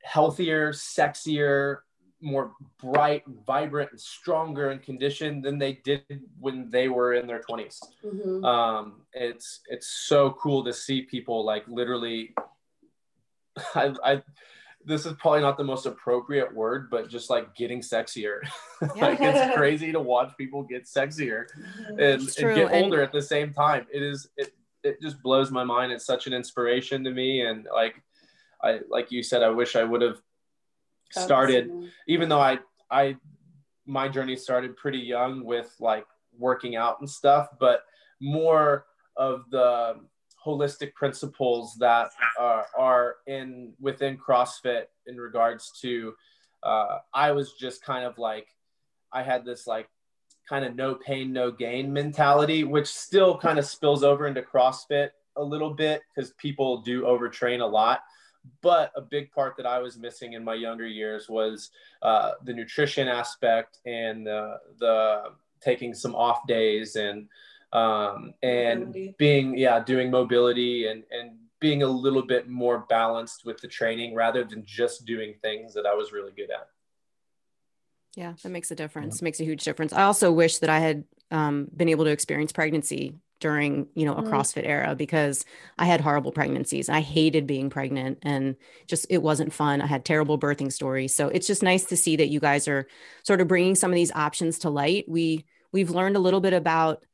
healthier, sexier, more bright, vibrant, and stronger in condition than they did when they were in their 20s. Mm-hmm. Um, it's it's so cool to see people like literally. I, I this is probably not the most appropriate word, but just like getting sexier. like it's crazy to watch people get sexier and, and get older and- at the same time. It is it it just blows my mind. It's such an inspiration to me. And like I like you said, I wish I would have started, even though I I my journey started pretty young with like working out and stuff, but more of the holistic principles that are, are in within CrossFit in regards to uh, I was just kind of like I had this like kind of no pain no gain mentality which still kind of spills over into CrossFit a little bit because people do overtrain a lot but a big part that I was missing in my younger years was uh, the nutrition aspect and uh, the taking some off days and um, and mobility. being yeah doing mobility and and being a little bit more balanced with the training rather than just doing things that I was really good at. Yeah, that makes a difference. Yeah. Makes a huge difference. I also wish that I had um, been able to experience pregnancy during you know a mm. CrossFit era because I had horrible pregnancies. I hated being pregnant and just it wasn't fun. I had terrible birthing stories. So it's just nice to see that you guys are sort of bringing some of these options to light. We we've learned a little bit about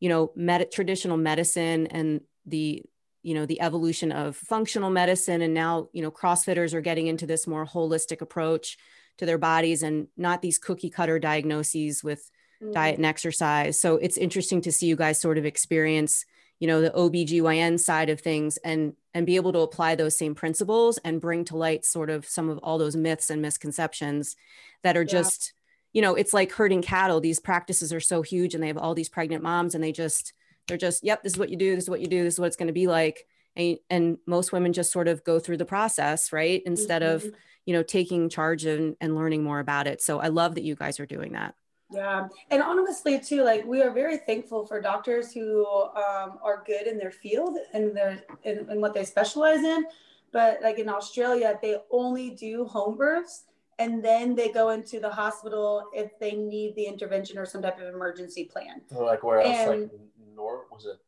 you know med- traditional medicine and the you know the evolution of functional medicine and now you know crossfitters are getting into this more holistic approach to their bodies and not these cookie cutter diagnoses with mm-hmm. diet and exercise so it's interesting to see you guys sort of experience you know the OBGYN side of things and and be able to apply those same principles and bring to light sort of some of all those myths and misconceptions that are yeah. just you know, it's like herding cattle. These practices are so huge and they have all these pregnant moms and they just, they're just, yep, this is what you do. This is what you do. This is what it's going to be like. And, and most women just sort of go through the process, right? Instead mm-hmm. of, you know, taking charge and, and learning more about it. So I love that you guys are doing that. Yeah. And honestly, too, like we are very thankful for doctors who um, are good in their field and their in, in what they specialize in. But like in Australia, they only do home births and then they go into the hospital if they need the intervention or some type of emergency plan. like where else? And like Nor was it?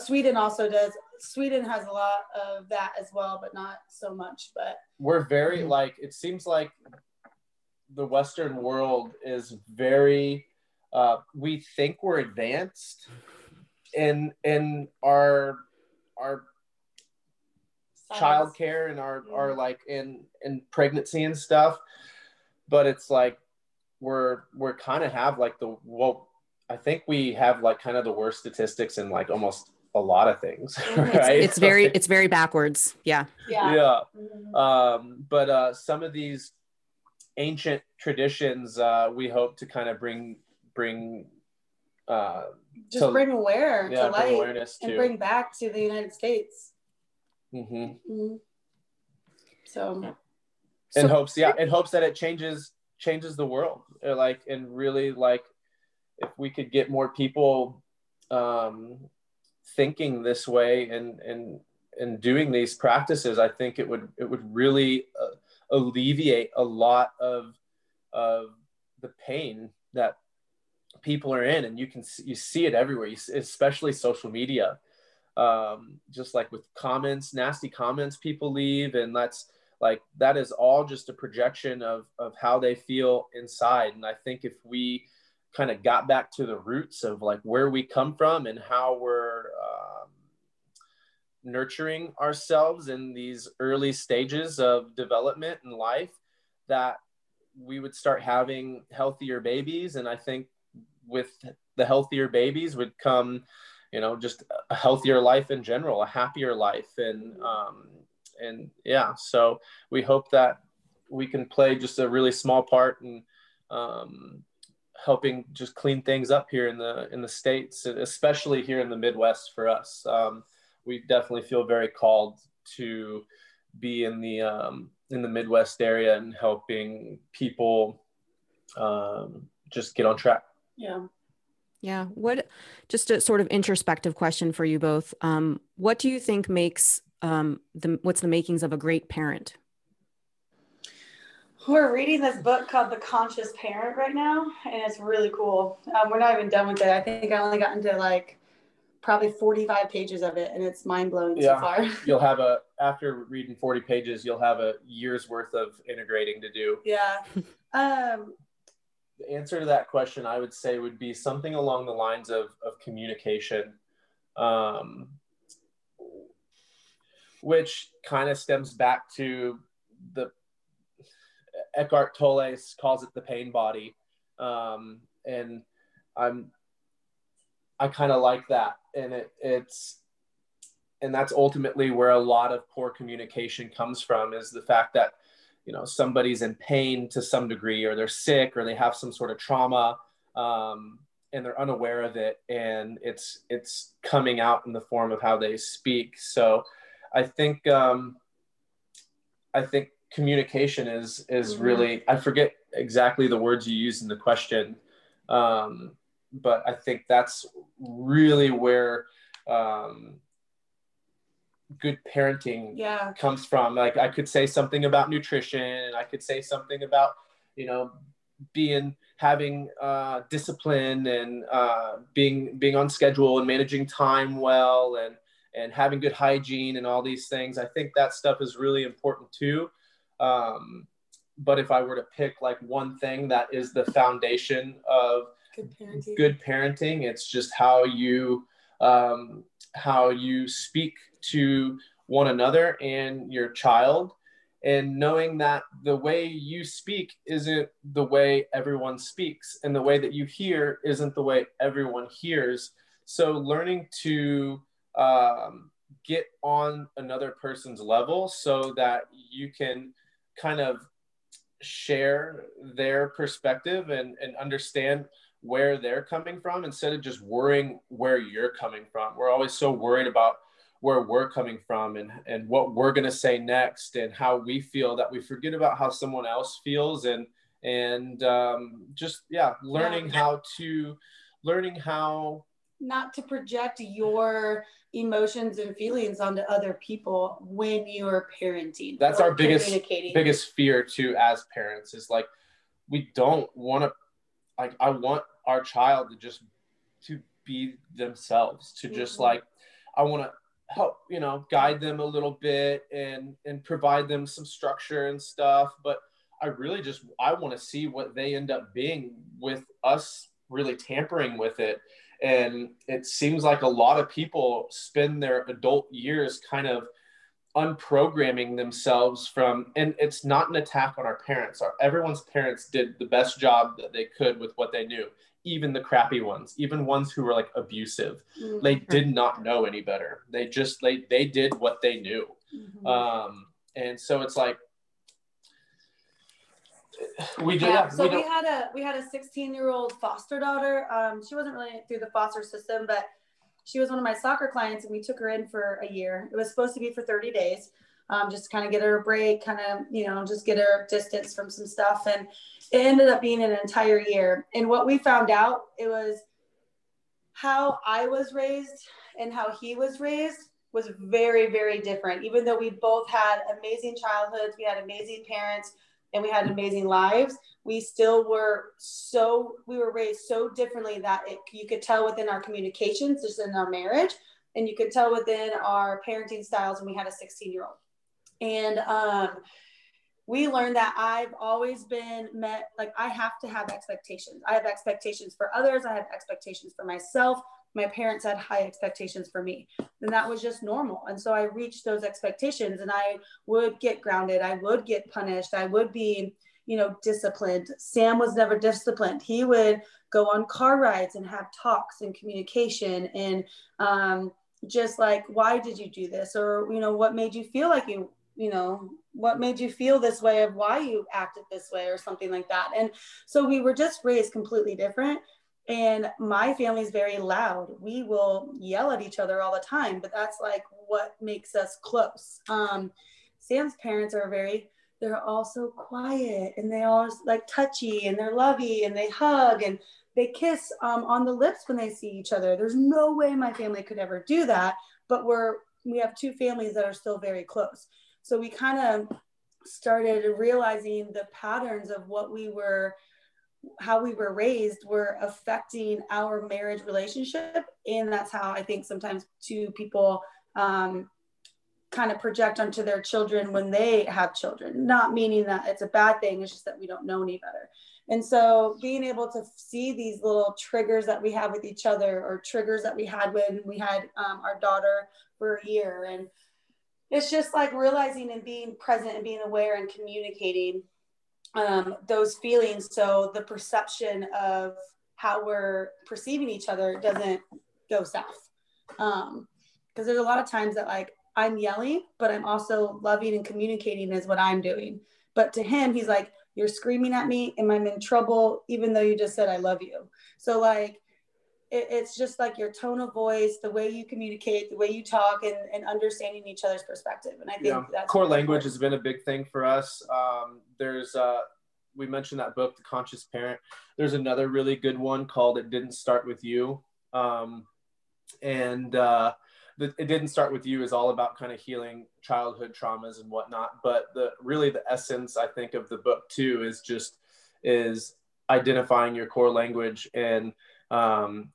Sweden also does. Sweden has a lot of that as well, but not so much. But we're very like it seems like the Western world is very. Uh, we think we're advanced in in our our childcare and our yeah. our like in in pregnancy and stuff but it's like we're we're kind of have like the well i think we have like kind of the worst statistics in like almost a lot of things right it's, it's very it's very backwards. Yeah. Yeah, yeah. Mm-hmm. um but uh some of these ancient traditions uh we hope to kind of bring bring uh just to, bring aware yeah, to light awareness and bring back to the united states. Mm-hmm. Mm-hmm. so in so, hopes yeah in hopes that it changes changes the world. Like and really like if we could get more people um thinking this way and and and doing these practices i think it would it would really uh, alleviate a lot of of the pain that people are in. And you can you see it everywhere. Especially social media um, just like with comments nasty comments people leave. And that's like that is all just a projection of of how they feel inside. And i think if we kind of got back to the roots of like where we come from and how we're um, nurturing ourselves in these early stages of development and life that we would start having healthier babies. And i think with the healthier babies would come you know just a healthier life in general a happier life. And um, and yeah, so we hope that we can play just a really small part in um, helping just clean things up here in the in the states, especially here in the Midwest for us. Um, we definitely feel very called to be in the um, in the Midwest area and helping people um, just get on track. Yeah. Yeah. What, just a sort of introspective question for you both. Um, what do you think makes um, the, what's the makings of a great parent? We're reading this book called The Conscious Parent right now, and it's really cool. Um, we're not even done with it. I think I only got into like probably 45 pages of it, and it's mind blowing yeah. so far. you'll have a, after reading 40 pages, you'll have a year's worth of integrating to do. Yeah. Um, the answer to that question, I would say, would be something along the lines of, of communication. Um, which kind of stems back to Eckhart Tolle calls it the pain body. Um, and I'm, I kind of like that. And it, it's, and that's ultimately where a lot of poor communication comes from is the fact that, you know, somebody's in pain to some degree, or they're sick, or they have some sort of trauma, um, and they're unaware of it, and it's it's coming out in the form of how they speak. So, I think um, I think communication is is mm-hmm. really I forget exactly the words you used in the question, um, but I think that's really where um, good parenting yeah. comes from. Like I could say something about nutrition, and I could say something about you know being having uh, discipline and uh, being being on schedule and managing time well and and having good hygiene and all these things. I think that stuff is really important too. Um, but if I were to pick like one thing that is the foundation of good parenting, good parenting it's just how you um, how you speak to one another and your child. And knowing that the way you speak isn't the way everyone speaks and the way that you hear isn't the way everyone hears. So learning to um, get on another person's level so that you can kind of share their perspective and, and understand where they're coming from instead of just worrying where you're coming from. We're always so worried about where we're coming from and, and what we're going to say next and how we feel that we forget about how someone else feels and and um, just yeah learning how to learning how not to project your emotions and feelings onto other people when you're parenting. That's our biggest biggest fear too as parents is like we don't want to like I want our child to just to be themselves, to just mm-hmm. like I want to help, you know, guide them a little bit and and provide them some structure and stuff, but I really just I want to see what they end up being with us really tampering with it and it seems like a lot of people spend their adult years kind of unprogramming themselves from and it's not an attack on our parents our everyone's parents did the best job that they could with what they knew even the crappy ones even ones who were like abusive mm-hmm. they did not know any better they just they they did what they knew mm-hmm. um and so it's like we did. Yeah, so we, we had a we had a 16 year old foster daughter. Um, she wasn't really through the foster system, but she was one of my soccer clients, and we took her in for a year. It was supposed to be for 30 days, um, just kind of get her a break, kind of you know just get her distance from some stuff, and it ended up being an entire year. And what we found out it was how I was raised and how he was raised was very very different. Even though we both had amazing childhoods, we had amazing parents and we had amazing lives we still were so we were raised so differently that it, you could tell within our communications just in our marriage and you could tell within our parenting styles and we had a 16 year old and um, we learned that i've always been met like i have to have expectations. I have expectations for others. I have expectations for myself my parents had high expectations for me. And that was just normal. And so i reached those expectations and i would get grounded. I would get punished. I would be you know disciplined. Sam was never disciplined. He would go on car rides and have talks and communication and um, just like why did you do this? or you know what made you feel like you you know what made you feel this way of why you acted this way? or something like that. And so we were just raised completely different and my family's very loud. We will yell at each other all the time, but that's like what makes us close. Um, Sam's parents are very, they're all so quiet and they all like touchy and they're lovey and they hug and they kiss um, on the lips when they see each other. There's no way my family could ever do that, but we're, we have two families that are still very close. So we kind of started realizing the patterns of what we were how we were raised were affecting our marriage relationship. And that's how i think sometimes two people um, kind of project onto their children when they have children not meaning that it's a bad thing. It's just that we don't know any better. And so being able to see these little triggers that we have with each other or triggers that we had when we had um, our daughter for a year. And it's just like realizing and being present and being aware and communicating um, those feelings so the perception of how we're perceiving each other doesn't go south. Um, because there's a lot of times that like I'm yelling, but I'm also loving and communicating is what I'm doing. But to him, he's like, You're screaming at me and I'm in trouble, even though you just said I love you. So like it, it's just like your tone of voice, the way you communicate, the way you talk, and, and understanding each other's perspective. And I think yeah. that's core language has been a big thing for us. Um, there's uh, we mentioned that book, The Conscious Parent. There's another really good one called It Didn't Start With You. Um, and uh, the, It Didn't Start With You is all about kind of healing childhood traumas and whatnot. But the really the essence, I think, of the book too is just is identifying your core language and um,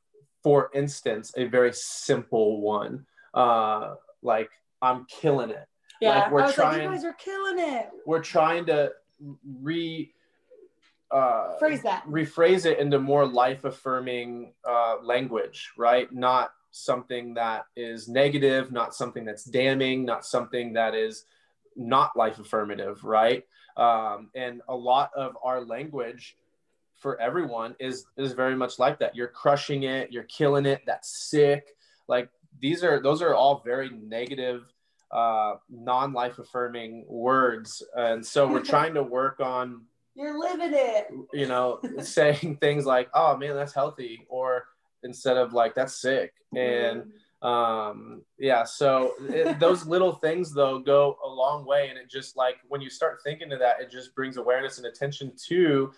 for instance, a very simple one, uh, like I'm killing it. yeah. like, we're I was like, trying- you guys are killing it. We're trying to re uh, Phrase that. rephrase it into more life affirming uh, language, right? Not something that is negative, not something that's damning, not something that is not life affirmative, right? Um, and a lot of our language for everyone is is very much like that. You're crushing it, you're killing it, that's sick. Like these are those are all very negative uh non-life affirming words and so we're trying to work on You're living it. you know, saying things like, "Oh man, that's healthy," or instead of like, "That's sick." And um, yeah, so it, those little things though go a long way, and it just like when you start thinking of that, it just brings awareness and attention to,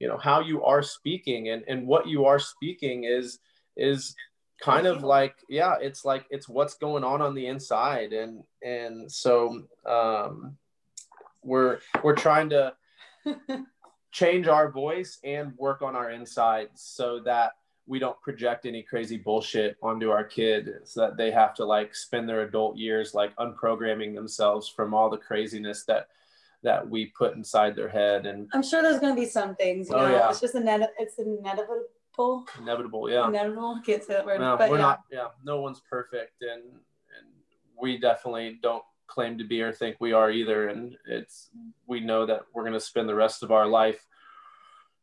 you know, how you are speaking, and and what you are speaking is is kind of like yeah it's like it's what's going on on the inside. And and so um we're we're trying to change our voice and work on our insides so that we don't project any crazy bullshit onto our kid so that they have to like spend their adult years like unprogramming themselves from all the craziness that that we put inside their head and I'm sure there's gonna be some things. You Oh, know, yeah. it's just a net. It's inevitable. inevitable yeah Inevitable. I can't say that word. no, but we're yeah. not yeah no one's perfect and and we definitely don't claim to be or think we are either and it's we know that we're going to spend the rest of our life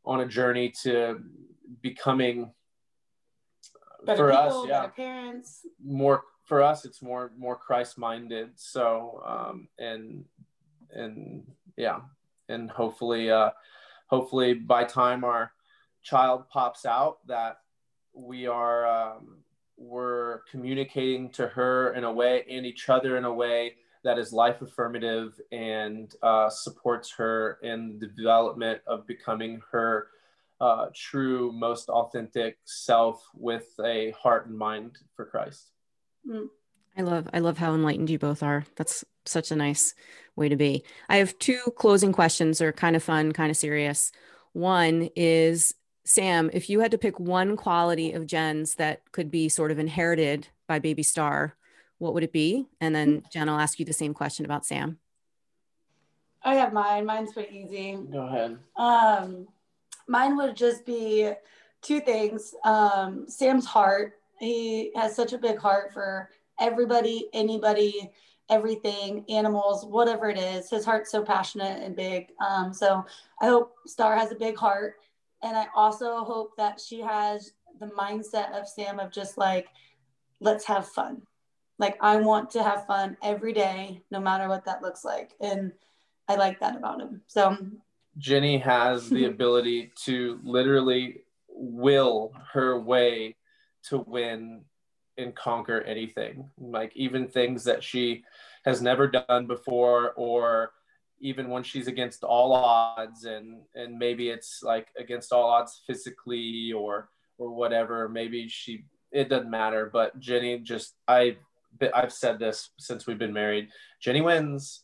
on a journey to becoming Better for people, us yeah parents. more for us it's more more christ minded so um and and yeah and hopefully uh hopefully by time our child pops out that we are um we're communicating to her in a way and each other in a way that is life affirmative and uh, supports her in the development of becoming her uh, true, most authentic self with a heart and mind for Christ. I love I love how enlightened you both are. That's such a nice way to be. I have two closing questions. They're kind of fun, kind of serious. One is Sam, if you had to pick one quality of Jenn's that could be sort of inherited by baby Star, what would it be? And then Jenn, I'll ask you the same question about Sam. I have mine. Mine's pretty easy. Go ahead. Um, mine would just be two things. Um, Sam's heart. He has such a big heart for everybody, anybody, everything, animals, whatever it is. His heart's so passionate and big. Um, so I hope Star has a big heart. And I also hope that she has the mindset of Sam of just like, let's have fun. Like, I want to have fun every day, no matter what that looks like. And I like that about him. So Jenny has the ability to literally will her way to win and conquer anything. Like even things that she has never done before or even when she's against all odds and and maybe it's like against all odds physically or or whatever maybe she it doesn't matter but Jenny just I I've said this since we've been married Jenny wins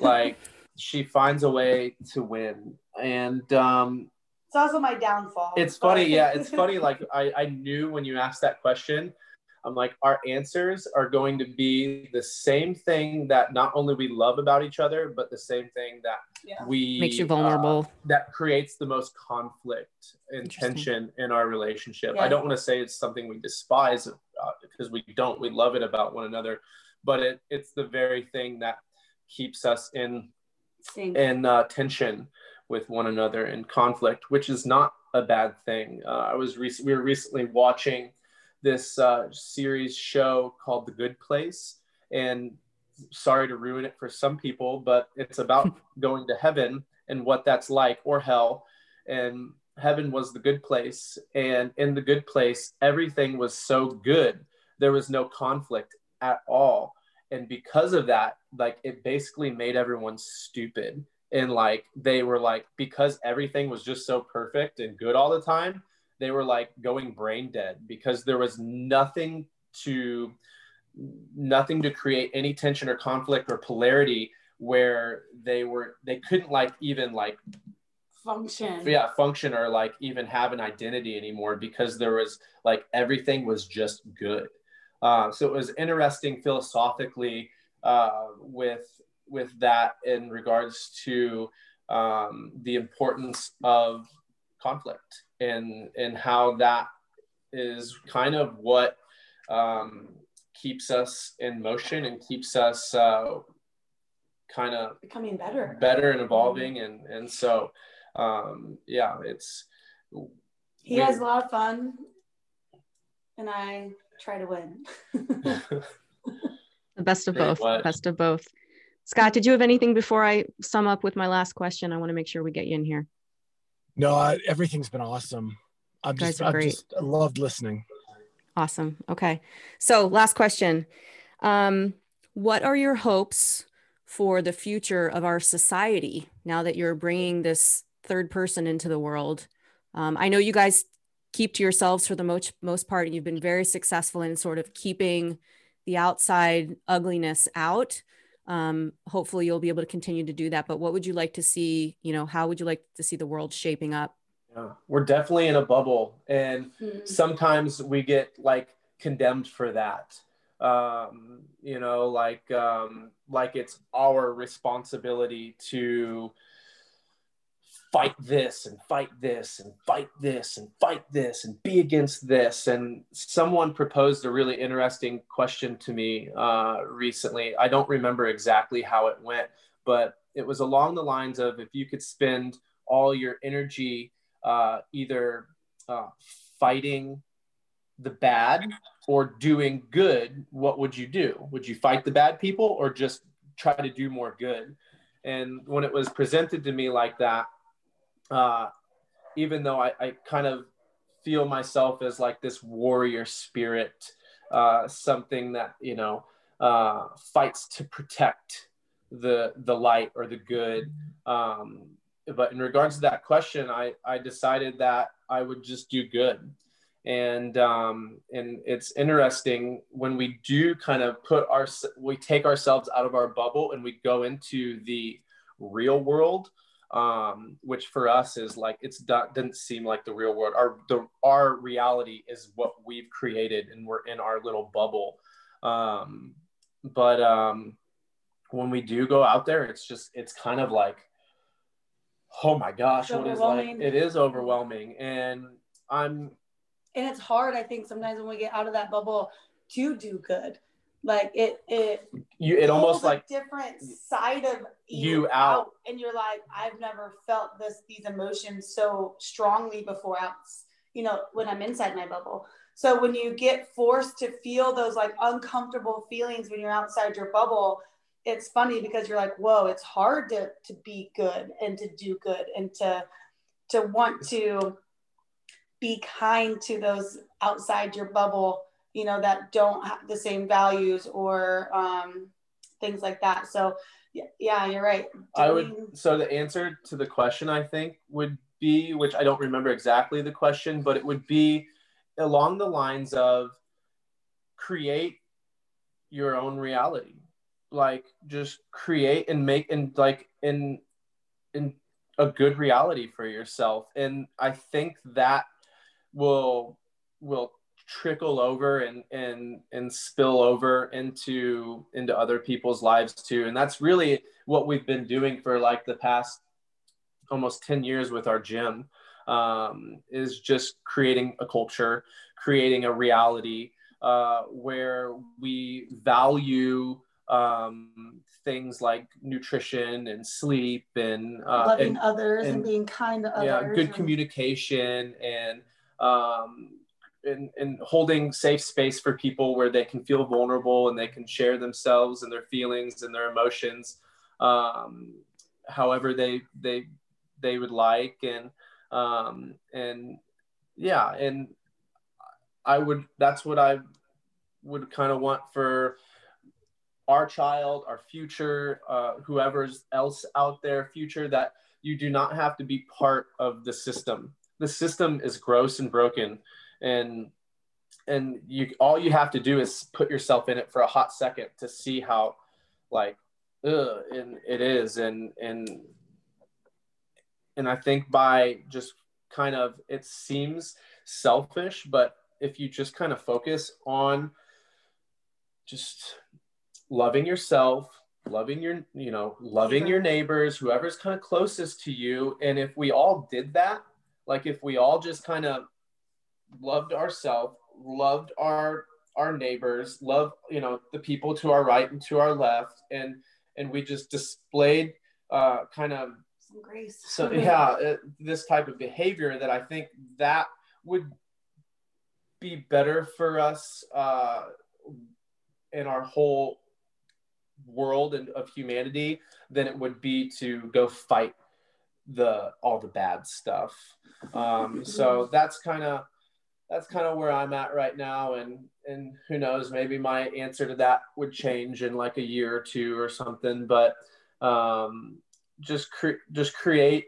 like she finds a way to win and um It's also my downfall. it's but- funny yeah it's funny like I, I knew when you asked that question i'm like our answers are going to be the same thing that not only we love about each other but the same thing that Yeah. we Makes you uh, vulnerable. that creates the most conflict and tension in our relationship Yeah. i don't want to say it's something we despise uh, because we don't we love it about one another but it, it's the very thing that keeps us in Same. in uh, tension with one another in conflict, which is not a bad thing. Uh, I was rec- we were recently watching this uh, series show called The Good Place. And sorry to ruin it for some people, but it's about going to heaven and what that's like or hell. And heaven was the good place. And in the good place, everything was so good. There was no conflict at all. And because of that, like it basically made everyone stupid. And like they were like, because everything was just so perfect and good all the time, they were like going brain dead because there was nothing to nothing to create any tension or conflict or polarity where they were they couldn't like even like function. Yeah function or like even have an identity anymore because there was like everything was just good. Uh, so it was interesting philosophically uh, with with that in regards to um, the importance of conflict and and how that is kind of what um, keeps us in motion and keeps us uh, kind of becoming better. better and evolving. And and so um yeah it's he we, has a lot of fun and i try to win. The best of both. Best of both. Scott did you have anything before i sum up with my last question? I want to make sure we get you in here no I, everything's been awesome i'm just i just loved listening awesome okay so last question um what are your hopes for the future of our society now that you're bringing this third person into the world. Um, I know you guys keep to yourselves for the most most part. And you've been very successful in sort of keeping the outside ugliness out. Um, hopefully, you'll be able to continue to do that. But what would you like to see? You know, how would you like to see the world shaping up? Yeah, we're definitely in a bubble, and mm-hmm. sometimes we get like condemned for that um, you know, like um, like it's our responsibility to fight this and fight this and fight this and fight this and be against this. And someone proposed a really interesting question to me uh, recently. I don't remember exactly how it went, but it was along the lines of if you could spend all your energy uh, either uh, fighting the bad or doing good, what would you do? Would you fight the bad people or just try to do more good? And when it was presented to me like that, uh, even though I, I kind of feel myself as like this warrior spirit, uh, something that, you know, uh, fights to protect the, the light or the good. Um, but in regards to that question, I, I decided that I would just do good and um, and it's interesting when we do kind of put our we take ourselves out of our bubble and we go into the real world um, which for us is like it's doesn't seem like the real world. Our the our reality is what we've created and we're in our little bubble. Um, but um, when we do go out there it's just it's kind of like oh my gosh what is like it is overwhelming. And i'm and it's hard i think sometimes when we get out of that bubble to do good like it it you it almost like different side of you, out. out. and you're like i've never felt this these emotions so strongly before out you know when i'm inside my bubble so when you get forced to feel those like uncomfortable feelings when you're outside your bubble it's funny because you're like whoa it's hard to to be good and to do good and to to want to be kind to those outside your bubble you know that don't have the same values or um, things like that. So yeah you're right. I would so the answer to the question i think would be which i don't remember exactly the question but it would be along the lines of create your own reality. Like just create and make and like in in a good reality for yourself. And i think that will will trickle over and and and spill over into into other people's lives too. And that's really what we've been doing for like the past almost 10 years with our gym um, is just creating a culture creating a reality uh, where we value um, things like nutrition and sleep and uh, loving and, others and, and, being kind to others yeah good and... communication and um, in, in holding safe space for people where they can feel vulnerable and they can share themselves and their feelings and their emotions um, however they they they would like. And um, and yeah and i would that's what i would kind of want for our child our future uh, whoever's else out there future that you do not have to be part of the system. The system is gross and broken and and you all you have to do is put yourself in it for a hot second to see how like ugh, and it is. And and and i think by just kind of it seems selfish but if you just kind of focus on just loving yourself loving your you know loving your neighbors whoever's kind of closest to you and if we all did that like if we all just kind of loved ourselves loved our our neighbors loved you know the people to our right and to our left and and we just displayed uh kind of Some grace. so yeah uh, this type of behavior that i think that would be better for us uh in our whole world and of humanity than it would be to go fight the all the bad stuff um so that's kind of that's kind of where i'm at right now and and who knows maybe my answer to that would change in like a year or two or something but um just cre- just create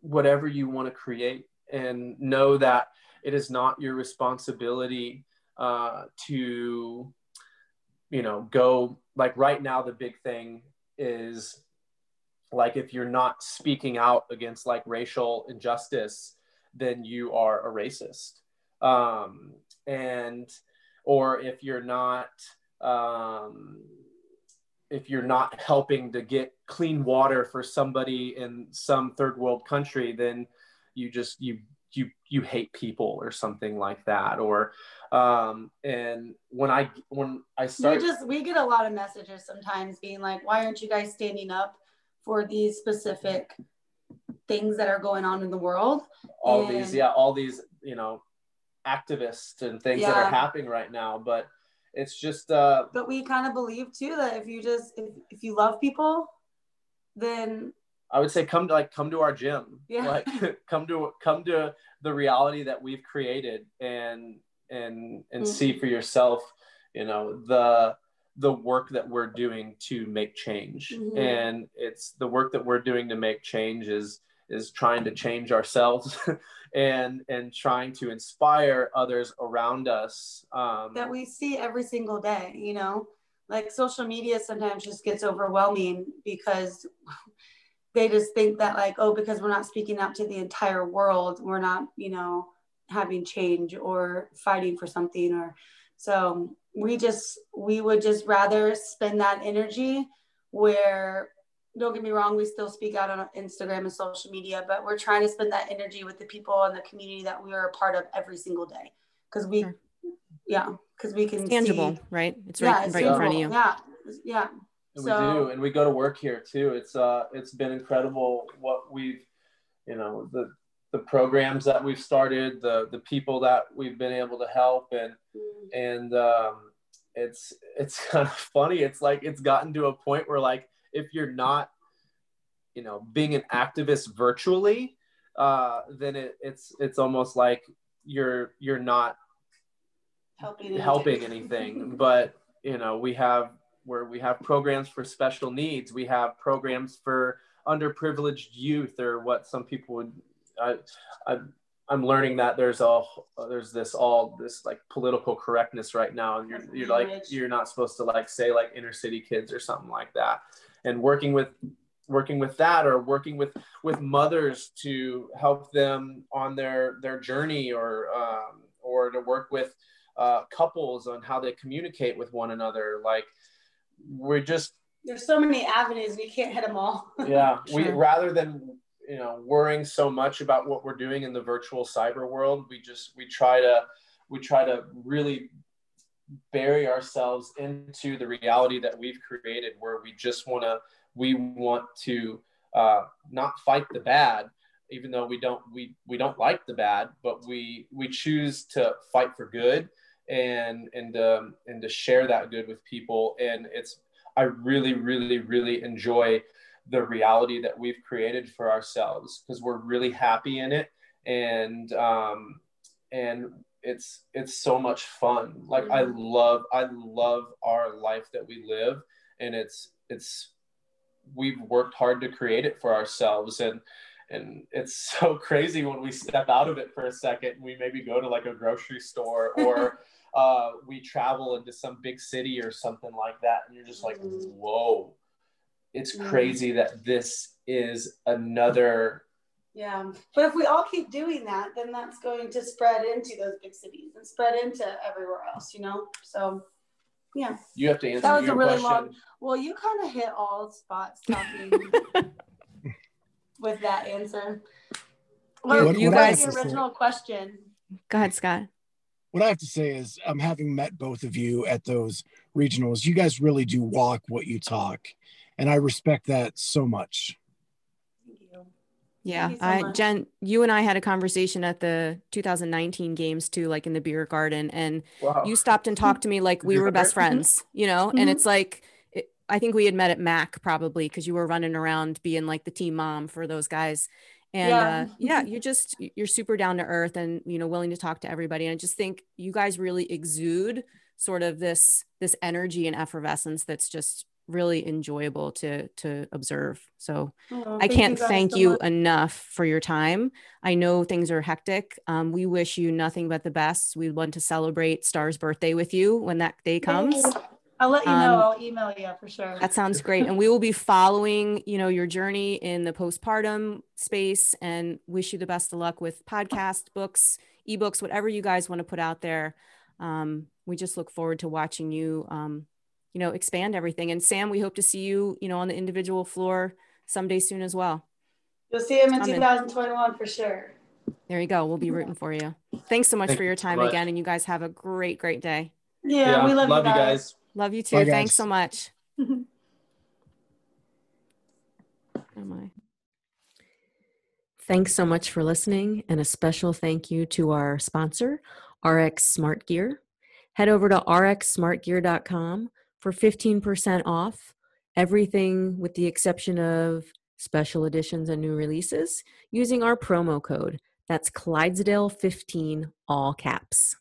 whatever you want to create and know that it is not your responsibility uh, to you know go like right now the big thing is like if you're not speaking out against like racial injustice then you are a racist um, and or if you're not um, if you're not helping to get clean water for somebody in some third world country then you just you you you hate people or something like that. Or um and when i when i start we just we get a lot of messages sometimes being like why aren't you guys standing up for these specific things that are going on in the world? All and- these yeah all these you know activists and things that are happening right now but it's just uh but we kind of believe too that if you just if, if you love people then I would say come to like come to our gym. Yeah. Like come to come to the reality that we've created and and and Mhm. see for yourself, you know, the the work that we're doing to make change. Mhm. And it's the work that we're doing to make change is is trying to change ourselves and and trying to inspire others around us. Um that we see every single day you know like social media sometimes just gets overwhelming because they just think that like oh because we're not speaking out to the entire world we're not you know having change or fighting for something or so we just we would just rather spend that energy where don't get me wrong we still speak out on instagram and social media but we're trying to spend that energy with the people and the community that we are a part of every single day because we Sure. yeah because we can It's tangible, see, right? It's yeah, right, it's right in front of you. yeah yeah And So- we do, and we go to work here too. It's uh, it's been incredible what we've, you know, the the programs that we've started, the the people that we've been able to help, and Mm. and um, it's it's kind of funny. It's like it's gotten to a point where like if you're not, you know, being an activist virtually, uh, then it, it's it's almost like you're you're not helping helping anything. But you know we have where we have programs for special needs. We have programs for underprivileged youth or what some people would i, I i'm learning that there's a there's this all this like political correctness right now. And you're, you're like you're not supposed to like say like inner city kids or something like that. And working with working with that or working with with mothers to help them on their their journey or um, or to work with uh, couples on how they communicate with one another. Like we're just there's so many avenues we can't hit them all. Yeah we rather than you know worrying so much about what we're doing in the virtual cyber world we just we try to we try to really bury ourselves into the reality that we've created where we just want to we want to uh, not fight the bad even though we don't we we don't like the bad, but we we choose to fight for good and and um, and to share that good with people. And it's I really really really enjoy the reality that we've created for ourselves because we're really happy in it and um, and it's it's so much fun like i mm-hmm. love i love our life that we live and it's it's we've worked hard to create it for ourselves and and it's so crazy when we step out of it for a second we maybe go to like a grocery store or uh, we travel into some big city or something like that and you're just like mm-hmm. whoa it's crazy that this is another yeah. But if we all keep doing that, then that's going to spread into those big cities and spread into everywhere else, you know? So, yeah. You have to answer That was a really question. long. Well, you kind of hit all spots talking with that answer. Well, what, you what guys, the original question. Go ahead, Scott. What I have to say is, I'm having met both of you at those regionals. You guys really do walk what you talk, and I respect that so much. Yeah, so I Jenn, you and I had a conversation at the 2019 games too, like in the beer garden, and wow. you stopped and talked to me like we were best friends, you know. Mm-hmm. And it's like it, I think we had met at Mac probably because you were running around being like the team mom for those guys. And yeah. Uh, yeah, you just you're super down to earth and you know willing to talk to everybody. And I just think you guys really exude sort of this this energy and effervescence that's just really enjoyable to to observe. So oh, I can't you thank so you much. enough for your time. I know things are hectic. Um, we wish you nothing but the best. We want to celebrate Star's birthday with you when that day comes. I'll let you know. Um, I'll email you for sure. That sounds great. And we will be following, you know, your journey in the postpartum space and wish you the best of luck with podcast, books, ebooks, whatever you guys want to put out there. Um, we just look forward to watching you um, you know expand everything. And sam we hope to see you you know on the individual floor someday soon as well. You'll see him in 2021 for sure. There you go. We'll be rooting for you. Thanks so much Thank for your time again and you guys have a great great day. Yeah, yeah we love, love you, guys. guys. love you too. Bye, thanks so much. Oh my Thanks so much for listening, and a special thank you to our sponsor, RX Smart Gear. Head over to rxsmartgear.com for 15% off everything with the exception of special editions and new releases using our promo code. That's Clydesdale15, all caps.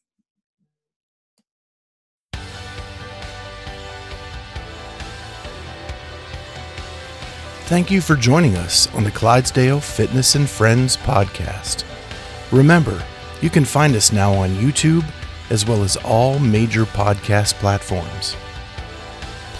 Thank you for joining us on the Clydesdale Fitness and Friends podcast. Remember, you can find us now on YouTube as well as all major podcast platforms